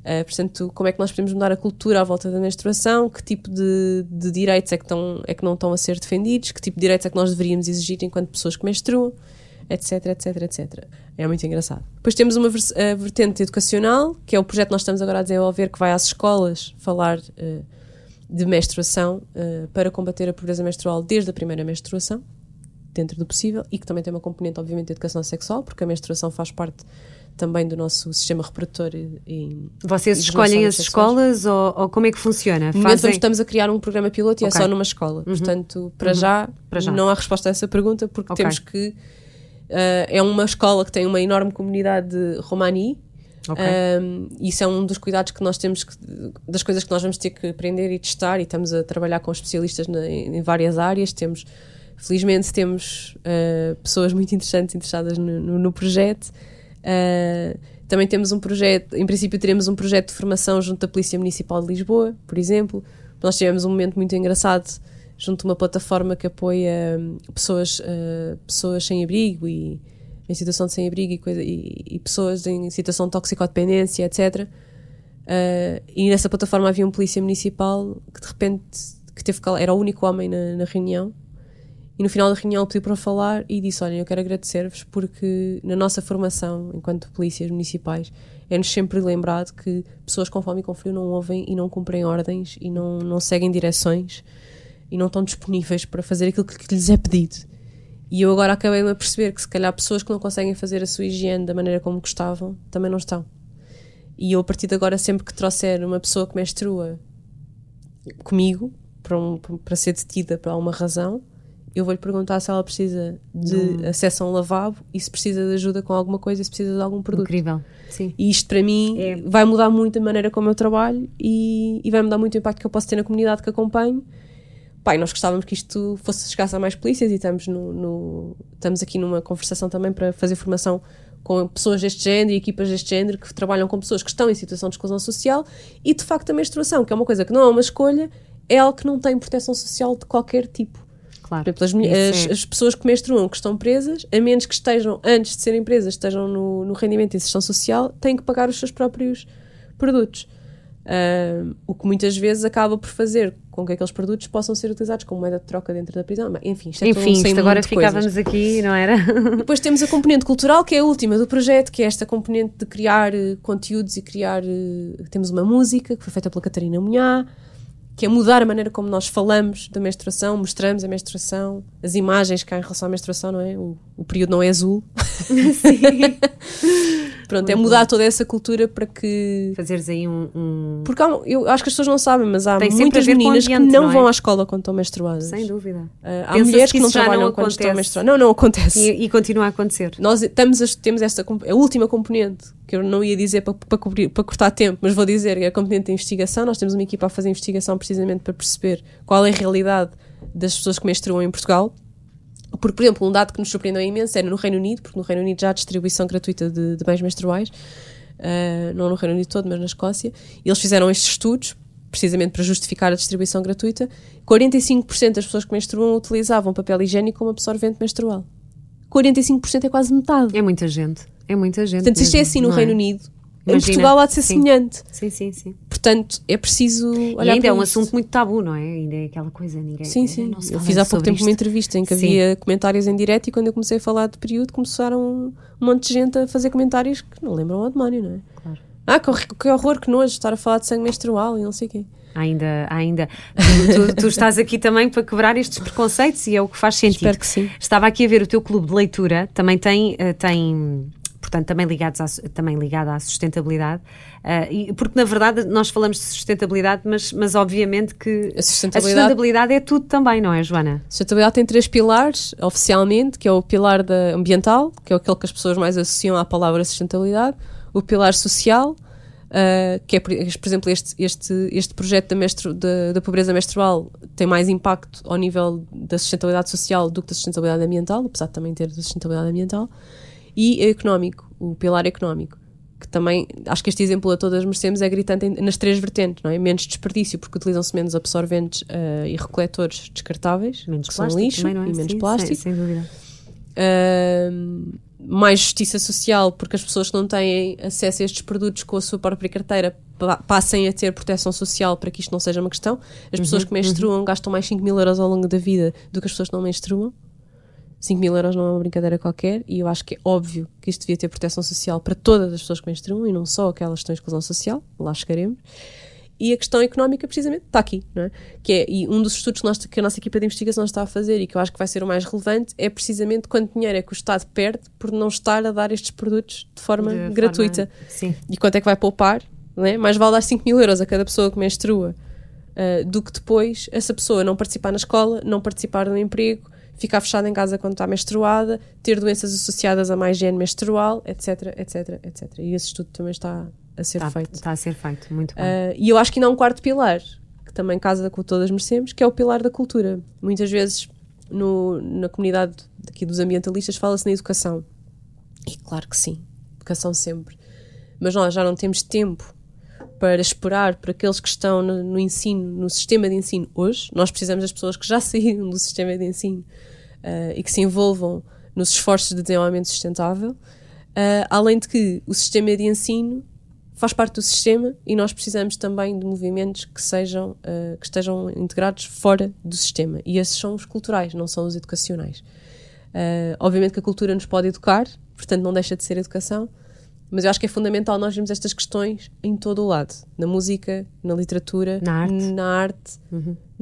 Uh, portanto, como é que nós podemos mudar a cultura à volta da menstruação? Que tipo de, de direitos é que, estão, é que não estão a ser defendidos? Que tipo de direitos é que nós deveríamos exigir enquanto pessoas que menstruam? Etc, etc, etc. É muito engraçado. Depois temos uma vertente educacional, que é o projeto que nós estamos agora a desenvolver, que vai às escolas falar uh, de menstruação uh, para combater a pobreza menstrual desde a primeira menstruação, dentro do possível, e que também tem uma componente, obviamente, de educação sexual, porque a menstruação faz parte também do nosso sistema reprodutor. E, Vocês escolhem as escolas ou, ou, como é que funciona? No Fazem... estamos a criar um programa piloto e okay. é só numa escola. Uhum. Portanto, para, uhum. já, para, já, não há resposta a essa pergunta porque okay. temos que. Uh, é uma escola que tem uma enorme comunidade de romani. Okay. Um, isso é um dos cuidados que nós temos, que, das coisas que nós vamos ter que aprender e testar. E estamos a trabalhar com especialistas na, em, várias áreas. Temos, felizmente, temos uh, pessoas muito interessantes interessadas no, no, no projeto. Uh, também temos um projeto, em princípio teremos um projeto de formação junto da Polícia Municipal de Lisboa, por exemplo. Nós tivemos um momento muito engraçado junto a uma plataforma que apoia hum, pessoas, uh, pessoas sem abrigo e em situação de sem-abrigo e, e, e, pessoas em situação de toxicodependência, etc. Uh, ah, e nessa plataforma havia um polícia municipal que de repente que teve, era o único homem na, na reunião e no final da reunião pediu para falar e disse: Olha, eu quero agradecer-vos porque na nossa formação, enquanto polícias municipais, é-nos sempre lembrado que pessoas com fome e com frio não ouvem e não cumprem ordens e não, não seguem direções e não estão disponíveis para fazer aquilo que, que lhes é pedido. E eu agora acabei-me a perceber que se calhar pessoas que não conseguem fazer a sua higiene da maneira como gostavam também não estão. E eu a partir de agora, sempre que trouxer uma pessoa que menstrua comigo para, um, para ser detida por alguma razão, eu vou-lhe perguntar se ela precisa de Hum. acesso a um lavabo e se precisa de ajuda com alguma coisa se precisa de algum produto. Incrível. Sim. E isto para mim É. vai mudar muito a maneira como eu trabalho e, e vai mudar muito o impacto que eu posso ter na comunidade que acompanho. Pai, nós gostávamos que isto fosse chegasse a mais polícias e estamos, no, no- estamos aqui numa conversação também para fazer formação com pessoas deste género e equipas deste género que trabalham com pessoas que estão em situação de exclusão social e de facto a menstruação, que é uma coisa que não é uma escolha, é algo que não tem proteção social de qualquer tipo. Claro. Por exemplo, as, é- as pessoas que menstruam, que estão presas, a menos que estejam, antes de serem presas, estejam no, no rendimento e inserção social, têm que pagar os seus próprios produtos. O que muitas vezes acaba por fazer com que aqueles produtos possam ser utilizados como moeda de troca dentro da prisão. Bem, Enfim, isto é um Enfim, isto agora de coisas. ficávamos aqui, não era? (laughs) Depois temos a componente cultural, que é a última do projeto, que é esta componente de criar eh, conteúdos e criar. eh, temos uma música que foi feita pela Catarina Munhá, que é mudar a maneira como nós falamos da menstruação, mostramos a menstruação, as imagens que há em relação à menstruação, não é? O, o período não é azul. (laughs) (laughs) Pronto, é mudar toda essa cultura para que. Fazeres aí um. um- Porque há, eu acho que as pessoas não sabem, mas há muitas meninas que ambiente, não, não é? vão à escola quando estão menstruadas. Sem dúvida. Ah, há mulheres que que não trabalham não quando estão menstruadas. Não, não acontece. E, e continua a acontecer. Nós estamos a- temos esta a última componente que eu não ia dizer para, para, cobrir- para cortar tempo, mas vou dizer é a componente da investigação. Nós temos uma equipa a fazer investigação precisamente para perceber qual é a realidade das pessoas que menstruam em Portugal. Porque, por exemplo, um dado que nos surpreendeu imenso era no Reino Unido, porque no Reino Unido já há distribuição gratuita de, de bens menstruais, ah, não no Reino Unido todo, mas na Escócia, e eles fizeram estes estudos precisamente para justificar a distribuição gratuita. 45% das pessoas que menstruam utilizavam papel higiênico como absorvente menstrual. 45% é quase metade. É muita gente. É muita gente. Portanto, se isto é assim no Reino Unido, em Imagina. Portugal há de ser Sim. semelhante. Sim, sim, sim. Portanto, é preciso E olhar ainda para é um isto. assunto muito tabu, não é? Ainda é aquela coisa, ninguém. Sim, sim. não se Eu fiz há pouco tempo uma isto. entrevista em que Sim. havia comentários em direto e quando eu comecei a falar de período começaram um monte de gente a fazer comentários que não lembram ao demónio, não é? Claro. Ah, que, horror- que horror, que nojo, estar a falar de sangue menstrual e não sei o quê. Ainda, ainda. Tu, tu- tu estás aqui também para quebrar estes preconceitos e é o que faz sentido. Espero que sim. Estava aqui a ver o teu clube de leitura, também tem, eh, tem portanto, também, ligados à, também ligado à sustentabilidade, eh, e- porque na verdade nós falamos de sustentabilidade, mas, mas obviamente que A a sustentabilidade, sustentabilidade é tudo também, não é, Joana? a sustentabilidade tem três pilares, oficialmente, que é o pilar da ambiental, que é aquele que as pessoas mais associam à palavra sustentabilidade, o pilar social, ah, que é, por, exemplo, este, este, este projeto da, menstru- da, da pobreza menstrual tem mais impacto ao nível da sustentabilidade social do que da sustentabilidade ambiental, apesar de também ter da sustentabilidade ambiental, e económico, o pilar económico. Que também, acho que este exemplo a todas merecemos é gritante nas três vertentes, não é? Menos desperdício, porque utilizam-se menos absorventes ah, e recoletores descartáveis, Menos que são lixo também, é? e menos Sim, plástico. Sem, sem dúvida. Ahm, mais justiça social, porque as pessoas que não têm acesso a estes produtos com a sua própria carteira pa- passem a ter proteção social para que isto não seja uma questão. As Uhum, pessoas que menstruam gastam mais 5 mil euros ao longo da vida do que as pessoas que não menstruam. 5 mil euros não é uma brincadeira qualquer e eu acho que é óbvio que isto devia ter proteção social para todas as pessoas que menstruam e não só aquelas que estão em exclusão social, lá chegaremos. E a questão económica, precisamente, está aqui, não é? Que é, e um dos estudos que, nós, que a nossa equipa de investigação está a fazer e que eu acho que vai ser o mais relevante é precisamente quanto dinheiro é que o Estado perde por não estar a dar estes produtos de forma De gratuita. forma- sim. E quanto é que vai poupar, não é? Mais vale dar 5 mil euros a cada pessoa que menstrua ah, do que depois essa pessoa não participar na escola, não participar no emprego, ficar fechada em casa quando está menstruada, ter doenças associadas a má higiene menstrual, etc, etc, etc. E esse estudo também está a ser Está, feito. está a ser feito, muito bem. Uh, e eu acho que ainda há um quarto pilar, que também casa com todas merecemos, que é o pilar da cultura. Muitas vezes no- na comunidade aqui dos ambientalistas fala-se na educação. E claro que sim, educação sempre. Mas nós já não temos tempo para esperar por aqueles que estão no, no ensino, no sistema de ensino hoje. Nós precisamos das pessoas que já (laughs) saíram do sistema de ensino uh, e que se envolvam nos esforços de desenvolvimento sustentável. Uh, além de que o sistema de ensino faz parte do sistema e nós precisamos também de movimentos que sejam uh, que estejam integrados fora do sistema e esses são os culturais não são os educacionais uh, obviamente que a cultura nos pode educar portanto não deixa de ser educação mas eu acho que é fundamental nós vermos estas questões em todo o lado na música na literatura Na arte. na arte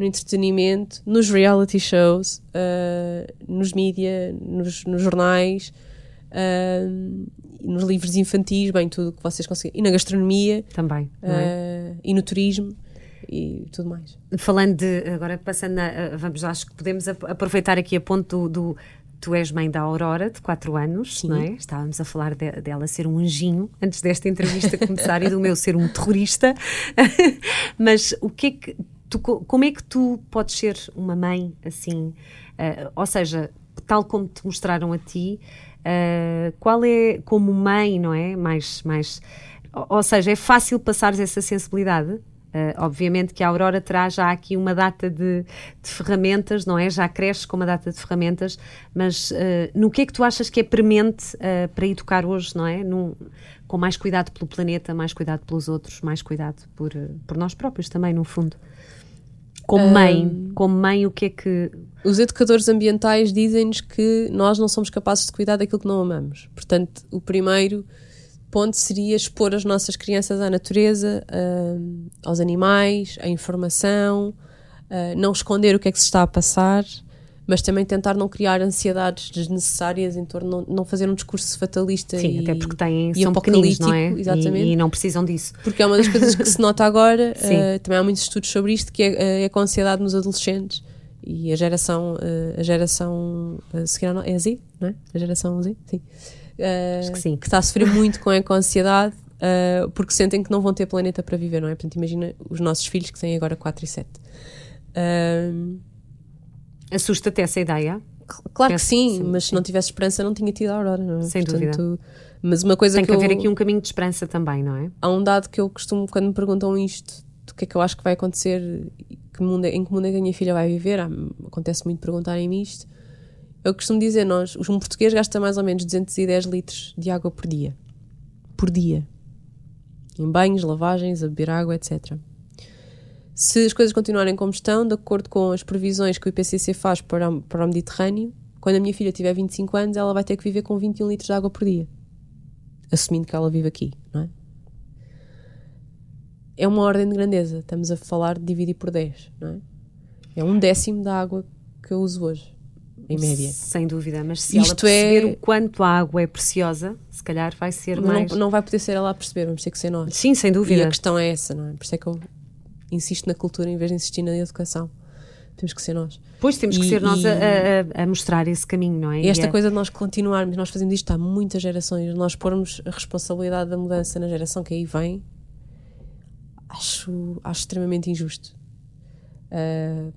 no entretenimento, nos reality shows, uh, nos mídia, nos, nos jornais, uh, nos livros infantis, bem, tudo que vocês conseguem. E na gastronomia. Também. É? e no turismo e tudo mais. Falando de, agora passando, a, vamos, acho que podemos aproveitar aqui a ponto do, do tu és mãe da Aurora, de 4 anos, Sim. não é? Estávamos a falar de, dela ser um anjinho antes desta entrevista começar e do meu ser um terrorista. (laughs) Mas o que é que tu, como é que tu podes ser uma mãe assim? Uh, ou seja, tal como te mostraram a ti, uh, qual é como mãe, não é? Mais, mais, ou seja, é fácil passares essa sensibilidade Uh, obviamente que a Aurora terá já aqui uma data de, de, ferramentas, não é? Já cresce com uma data de ferramentas, mas uh, no que é que tu achas que é premente uh, para educar hoje, não é? Num, com mais cuidado pelo planeta, mais cuidado pelos outros, mais cuidado por, por nós próprios também, no fundo. Como mãe, um, como mãe, o que é que. Os educadores ambientais dizem-nos que nós não somos capazes de cuidar daquilo que não amamos. Portanto, o primeiro ponto seria expor as nossas crianças à natureza, uh, aos animais, à informação, uh, não esconder o que é que se está a passar, mas também tentar não criar ansiedades desnecessárias em torno, não, não fazer um discurso fatalista Sim, e, até porque têm, e são pequeninos, não é? Exatamente. E, e, não precisam disso. Porque é uma das coisas que se nota agora, (laughs) uh, também há muitos estudos sobre isto, que é, é com a ansiedade nos adolescentes e a geração, a geração, se calhar não, é a Z, não é? A geração Z, sim uh, que, que, está a sofrer muito com a ansiedade uh, porque sentem que não vão ter planeta para viver, não é? Portanto, imagina os nossos filhos que têm agora 4 e 7. Uh, Assusta-te essa ideia? Claro Penso, que sim, sim, mas se não tivesse esperança não tinha tido a Aurora, não é? Sem Portanto, dúvida. Mas uma coisa Tem que, que eu, haver aqui um caminho de esperança também, não é? Há um dado que eu costumo, quando me perguntam isto, do que é que eu acho que vai acontecer, que mundo, é, em que mundo é que a minha filha vai viver, acontece muito perguntarem-me isto, eu costumo dizer, nós, um português gasta mais ou menos 210 litros de água por dia. Por dia. Em banhos, lavagens, a beber água, etc. Se as coisas continuarem como estão, de acordo com as previsões que o IPCC faz para, para o Mediterrâneo, quando a minha filha tiver 25 anos, ela vai ter que viver com 21 litros de água por dia. Assumindo que ela vive aqui, não é? É uma ordem de grandeza. Estamos a falar de dividir por 10, não é? É um décimo da água que eu uso hoje em média. Sem dúvida, mas se Isto ela perceber é... o quanto a água é preciosa, se calhar vai ser não, mais... Não vai poder ser ela a perceber, vamos ter que ser nós. Sim, sem dúvida. E a questão é essa, não é? Por isso é que eu insisto na cultura em vez de insistir na educação. Temos que ser nós. Pois temos que ser nós a, a, a, mostrar esse caminho, não é? E esta coisa de nós continuarmos, nós fazemos isto há muitas gerações, nós pormos a responsabilidade da mudança na geração que aí vem, acho, acho extremamente injusto. Uh,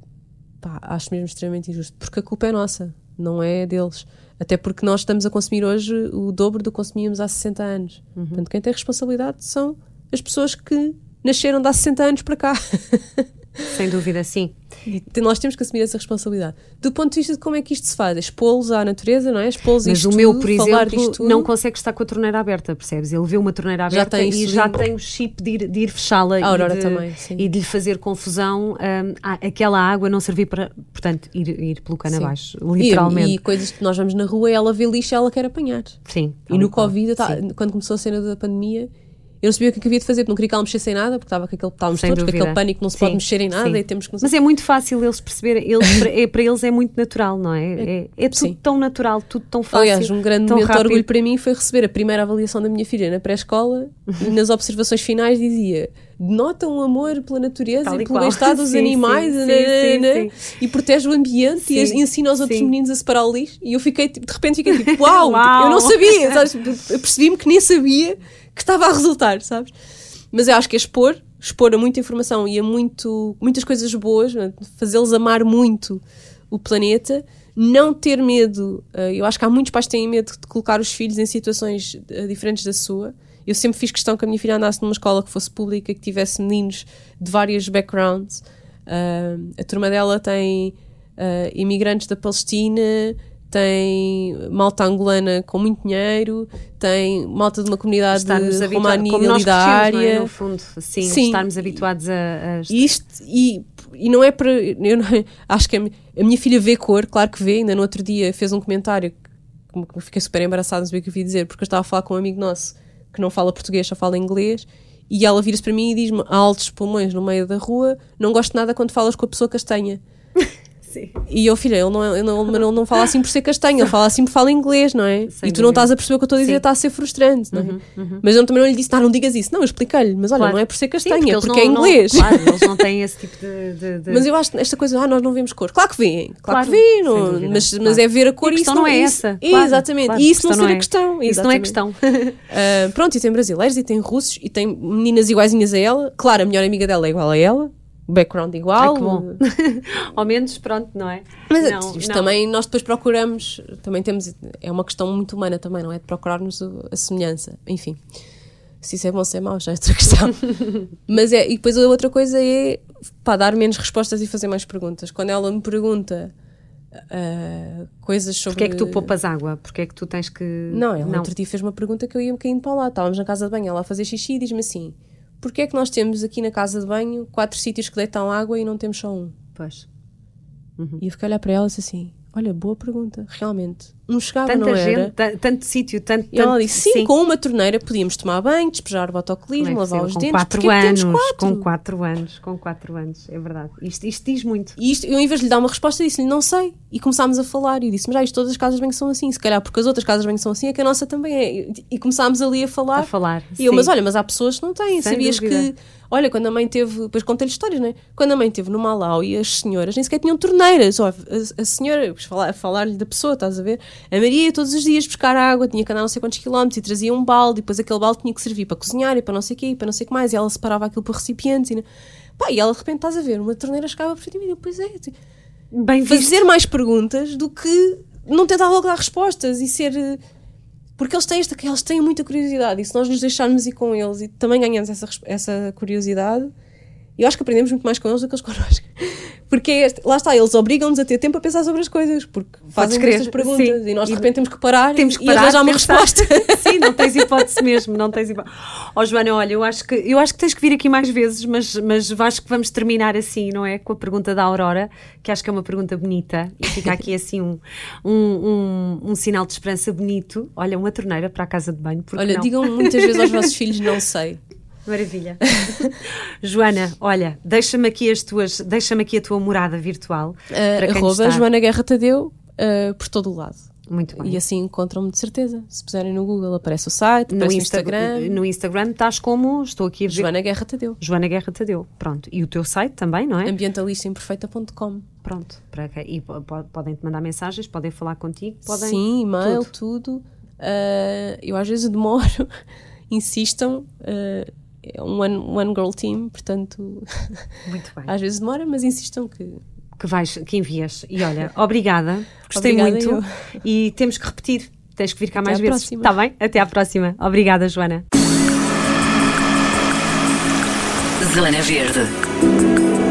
pá, acho mesmo extremamente injusto, porque a culpa é nossa, não é deles. Até porque nós estamos a consumir hoje o dobro do que consumíamos há 60 anos. Uhum. Portanto, quem tem responsabilidade são as pessoas que nasceram de há 60 anos para cá. (laughs) Sem dúvida, sim. E nós temos que assumir essa responsabilidade. Do ponto de vista de como é que isto se faz, expô-los à natureza, não é? Expô-los Mas o meu, tudo, por exemplo, não consegue estar com a torneira aberta, percebes? Ele vê uma torneira aberta já e já tem o chip de ir, ir fechá-la e, de, e de lhe fazer confusão um, aquela água não servir para, portanto, ir, ir pelo cano sim. abaixo, literalmente. E, e, coisas que nós vamos na rua, ela vê lixo e ela quer apanhar. Sim. E no Covid, tá, quando começou a cena da pandemia, eu não sabia o que, é havia de fazer, porque não queria que ela mexesse em nada, porque estava com aquele, estávamos todos com aquele pânico, não se sim, pode mexer em nada sim. e temos que... Mas é muito fácil eles perceberem, eles, (coughs) para, é, para eles é muito natural, não é? É, é tudo sim. tão natural, tudo tão fácil. Aliás, um grande momento de orgulho para mim foi receber a primeira avaliação da minha filha na pré-escola e nas observações finais dizia denota um amor pela natureza Tal e pelo bem-estar dos (laughs) sim, animais sim, sim, né? e protege o ambiente e, ensina aos outros meninos a separar o lixo e eu fiquei, de repente fiquei tipo, uau, uau. (laughs) eu não sabia, (laughs) percebi-me que nem sabia que estava a resultar, sabes? Mas eu acho que é expor, expor a muita informação e a muito, muitas coisas boas, né? fazê-los amar muito o planeta, não ter medo. Eh, eu acho que há muitos pais que têm medo de colocar os filhos em situações eh, diferentes da sua. Eu sempre fiz questão que a minha filha andasse numa escola que fosse pública, que tivesse meninos de vários backgrounds. Uh, a turma dela tem uh, imigrantes da Palestina, tem malta angolana com muito dinheiro, tem malta de uma comunidade romani ali da área. É? No fundo, sim, sim, estarmos habituados a. a... Isto, e, e não é para. Eu não, acho que a, a, minha filha vê cor, claro que vê, ainda no outro dia fez um comentário que fiquei super embaraçada, não sabia o que eu ia dizer, porque eu estava a falar com um amigo nosso que não fala português, só fala inglês, E ela vira-se para mim e diz-me, a altos pulmões no meio da rua, não gosto nada quando falas com a pessoa castanha. Sim. E eu, filha, ele não, ele não, ele não, não fala assim por ser castanho, ele fala assim por falar inglês, não é? Sem e tu não estás a perceber o que eu estou a dizer, Sim. está a ser frustrante, não é? Mas eu também não lhe disse, não, não digas isso. Não, eu expliquei-lhe, mas olha, Claro. não é por ser Sim, castanha, é eles porque é não- não- inglês. claro, eles (laughs) não têm esse tipo de. de- de- Mas eu acho que esta coisa, ah, nós não vemos cor. Claro que vêem, claro, Claro, que não- dúvida, mas, claro. mas é ver a cor E a e questão isso não é isso- essa. Claro, exatamente, e isso a não ser a é- questão. Isso não é questão. (laughs) (laughs) Ah, pronto, e tem brasileiros, e tem russos, e tem meninas iguaizinhas a ela. Claro, a melhor amiga dela é igual a ela, background igual. Ai. (laughs) Ao menos, pronto, não é? Mas não, isto não. também nós depois procuramos, também temos, é uma questão muito humana também, não é? De procurarmos o- a semelhança. Enfim, se isso é bom ou se é mau, já é outra (laughs) questão. Mas é, e depois a outra coisa é para dar menos respostas e fazer mais perguntas. Quando ela me pergunta ah, coisas sobre. Porquê é que tu poupas água? Porquê é que tu tens que. Não, ela outro dia fez uma pergunta que eu ia um bocadinho para lá. Estávamos na casa de banho, ela a fazer xixi e diz-me assim: Porquê é que nós temos aqui na casa de banho quatro sítios que deitam água e não temos só um? Pois. E eu fiquei a olhar para ela e disse assim: Olha, boa pergunta, realmente. Um chegava, Tanta não era? gente, ta- tanto sítio, tanto. E ela tanto- disse: sim, com uma torneira podíamos tomar banho, despejar o botoclismo, é que lavar os com dentes. 4 Porquê que temos anos, quatro? com 4 anos, com 4 anos, é verdade. Isto, isto diz muito. E isto, eu, em vez de lhe dar uma resposta, disse-lhe: Não sei. E começámos a falar. E eu disse: Mas já, isto todas as casas de banho são assim. Se calhar porque as outras casas de banho são assim, é que a nossa também é. E- E começámos ali a falar. A falar. E eu, sim. mas olha, mas há pessoas que não têm. Sem Sabias dúvida. que, olha, quando a mãe teve, depois contei-lhe histórias, não é? Quando a mãe teve no Malau e as senhoras nem sequer tinham torneiras. Ó, a, a senhora, depois falar- falar-lhe da pessoa, estás a ver? A Maria ia todos os dias buscar água, tinha que andar não sei quantos quilómetros e trazia um balde, e depois aquele balde tinha que servir para cozinhar e para não sei o quê, e para não sei o que mais, e ela separava aquilo por recipientes. E, não- Pá, e ela de repente estás a ver, uma torneira chegava perfeitamente. Eu, Pois é, Bem fazer mais perguntas do que não tentar logo dar respostas e ser. Porque eles têm, esta, eles têm muita curiosidade e se nós nos deixarmos ir com eles e também ganhamos essa, essa curiosidade, eu acho que aprendemos muito mais com eles do que eles connosco. (laughs) Porque é este- lá está, eles obrigam-nos a ter tempo a pensar sobre as coisas, porque fazem estas perguntas sim. e nós de E repente temos que parar Temos e, que e parar, arranjar uma resposta. (laughs) Sim, não tens hipótese mesmo, não tens hipótese. Ó Joana, olha, eu acho que eu acho que tens que vir aqui mais vezes, mas, mas acho que vamos terminar assim, não é? Com a pergunta da Aurora, que acho que é uma pergunta bonita e fica aqui (laughs) assim um, um, um, um sinal de esperança bonito. Olha, uma torneira para a casa de banho. Olha, não? digam muitas vezes aos vossos filhos, não sei. Maravilha. (laughs) Joana, olha, deixa-me aqui as tuas, deixa-me aqui a tua morada virtual. para Uh, quem arroba está. Joana Guerra Tadeu uh, por todo o lado. Muito bem. E assim encontram-me de certeza. Se puserem no Google, aparece o site, no, aparece o Insta- Instagram. no Instagram estás como, estou aqui a ver, Joana Guerra Tadeu. Joana Guerra Tadeu. Pronto. E o teu site também, não é? Ambientalistaimperfeita.com. Pronto. Para que- e po- po- podem te mandar mensagens, podem falar contigo, podem. Sim, e-mail, tudo. Uh, eu às vezes demoro, (laughs) insistam. uh, é um one, one girl team, portanto, Muito bem. às vezes demora, mas insistam que. Que vais, que envias. E olha, obrigada. (laughs) Gostei Obrigada, muito. E temos que repetir. Tens que vir cá Até mais à vezes. próxima. Está bem? Até à próxima. Obrigada, Joana. Zona Verde.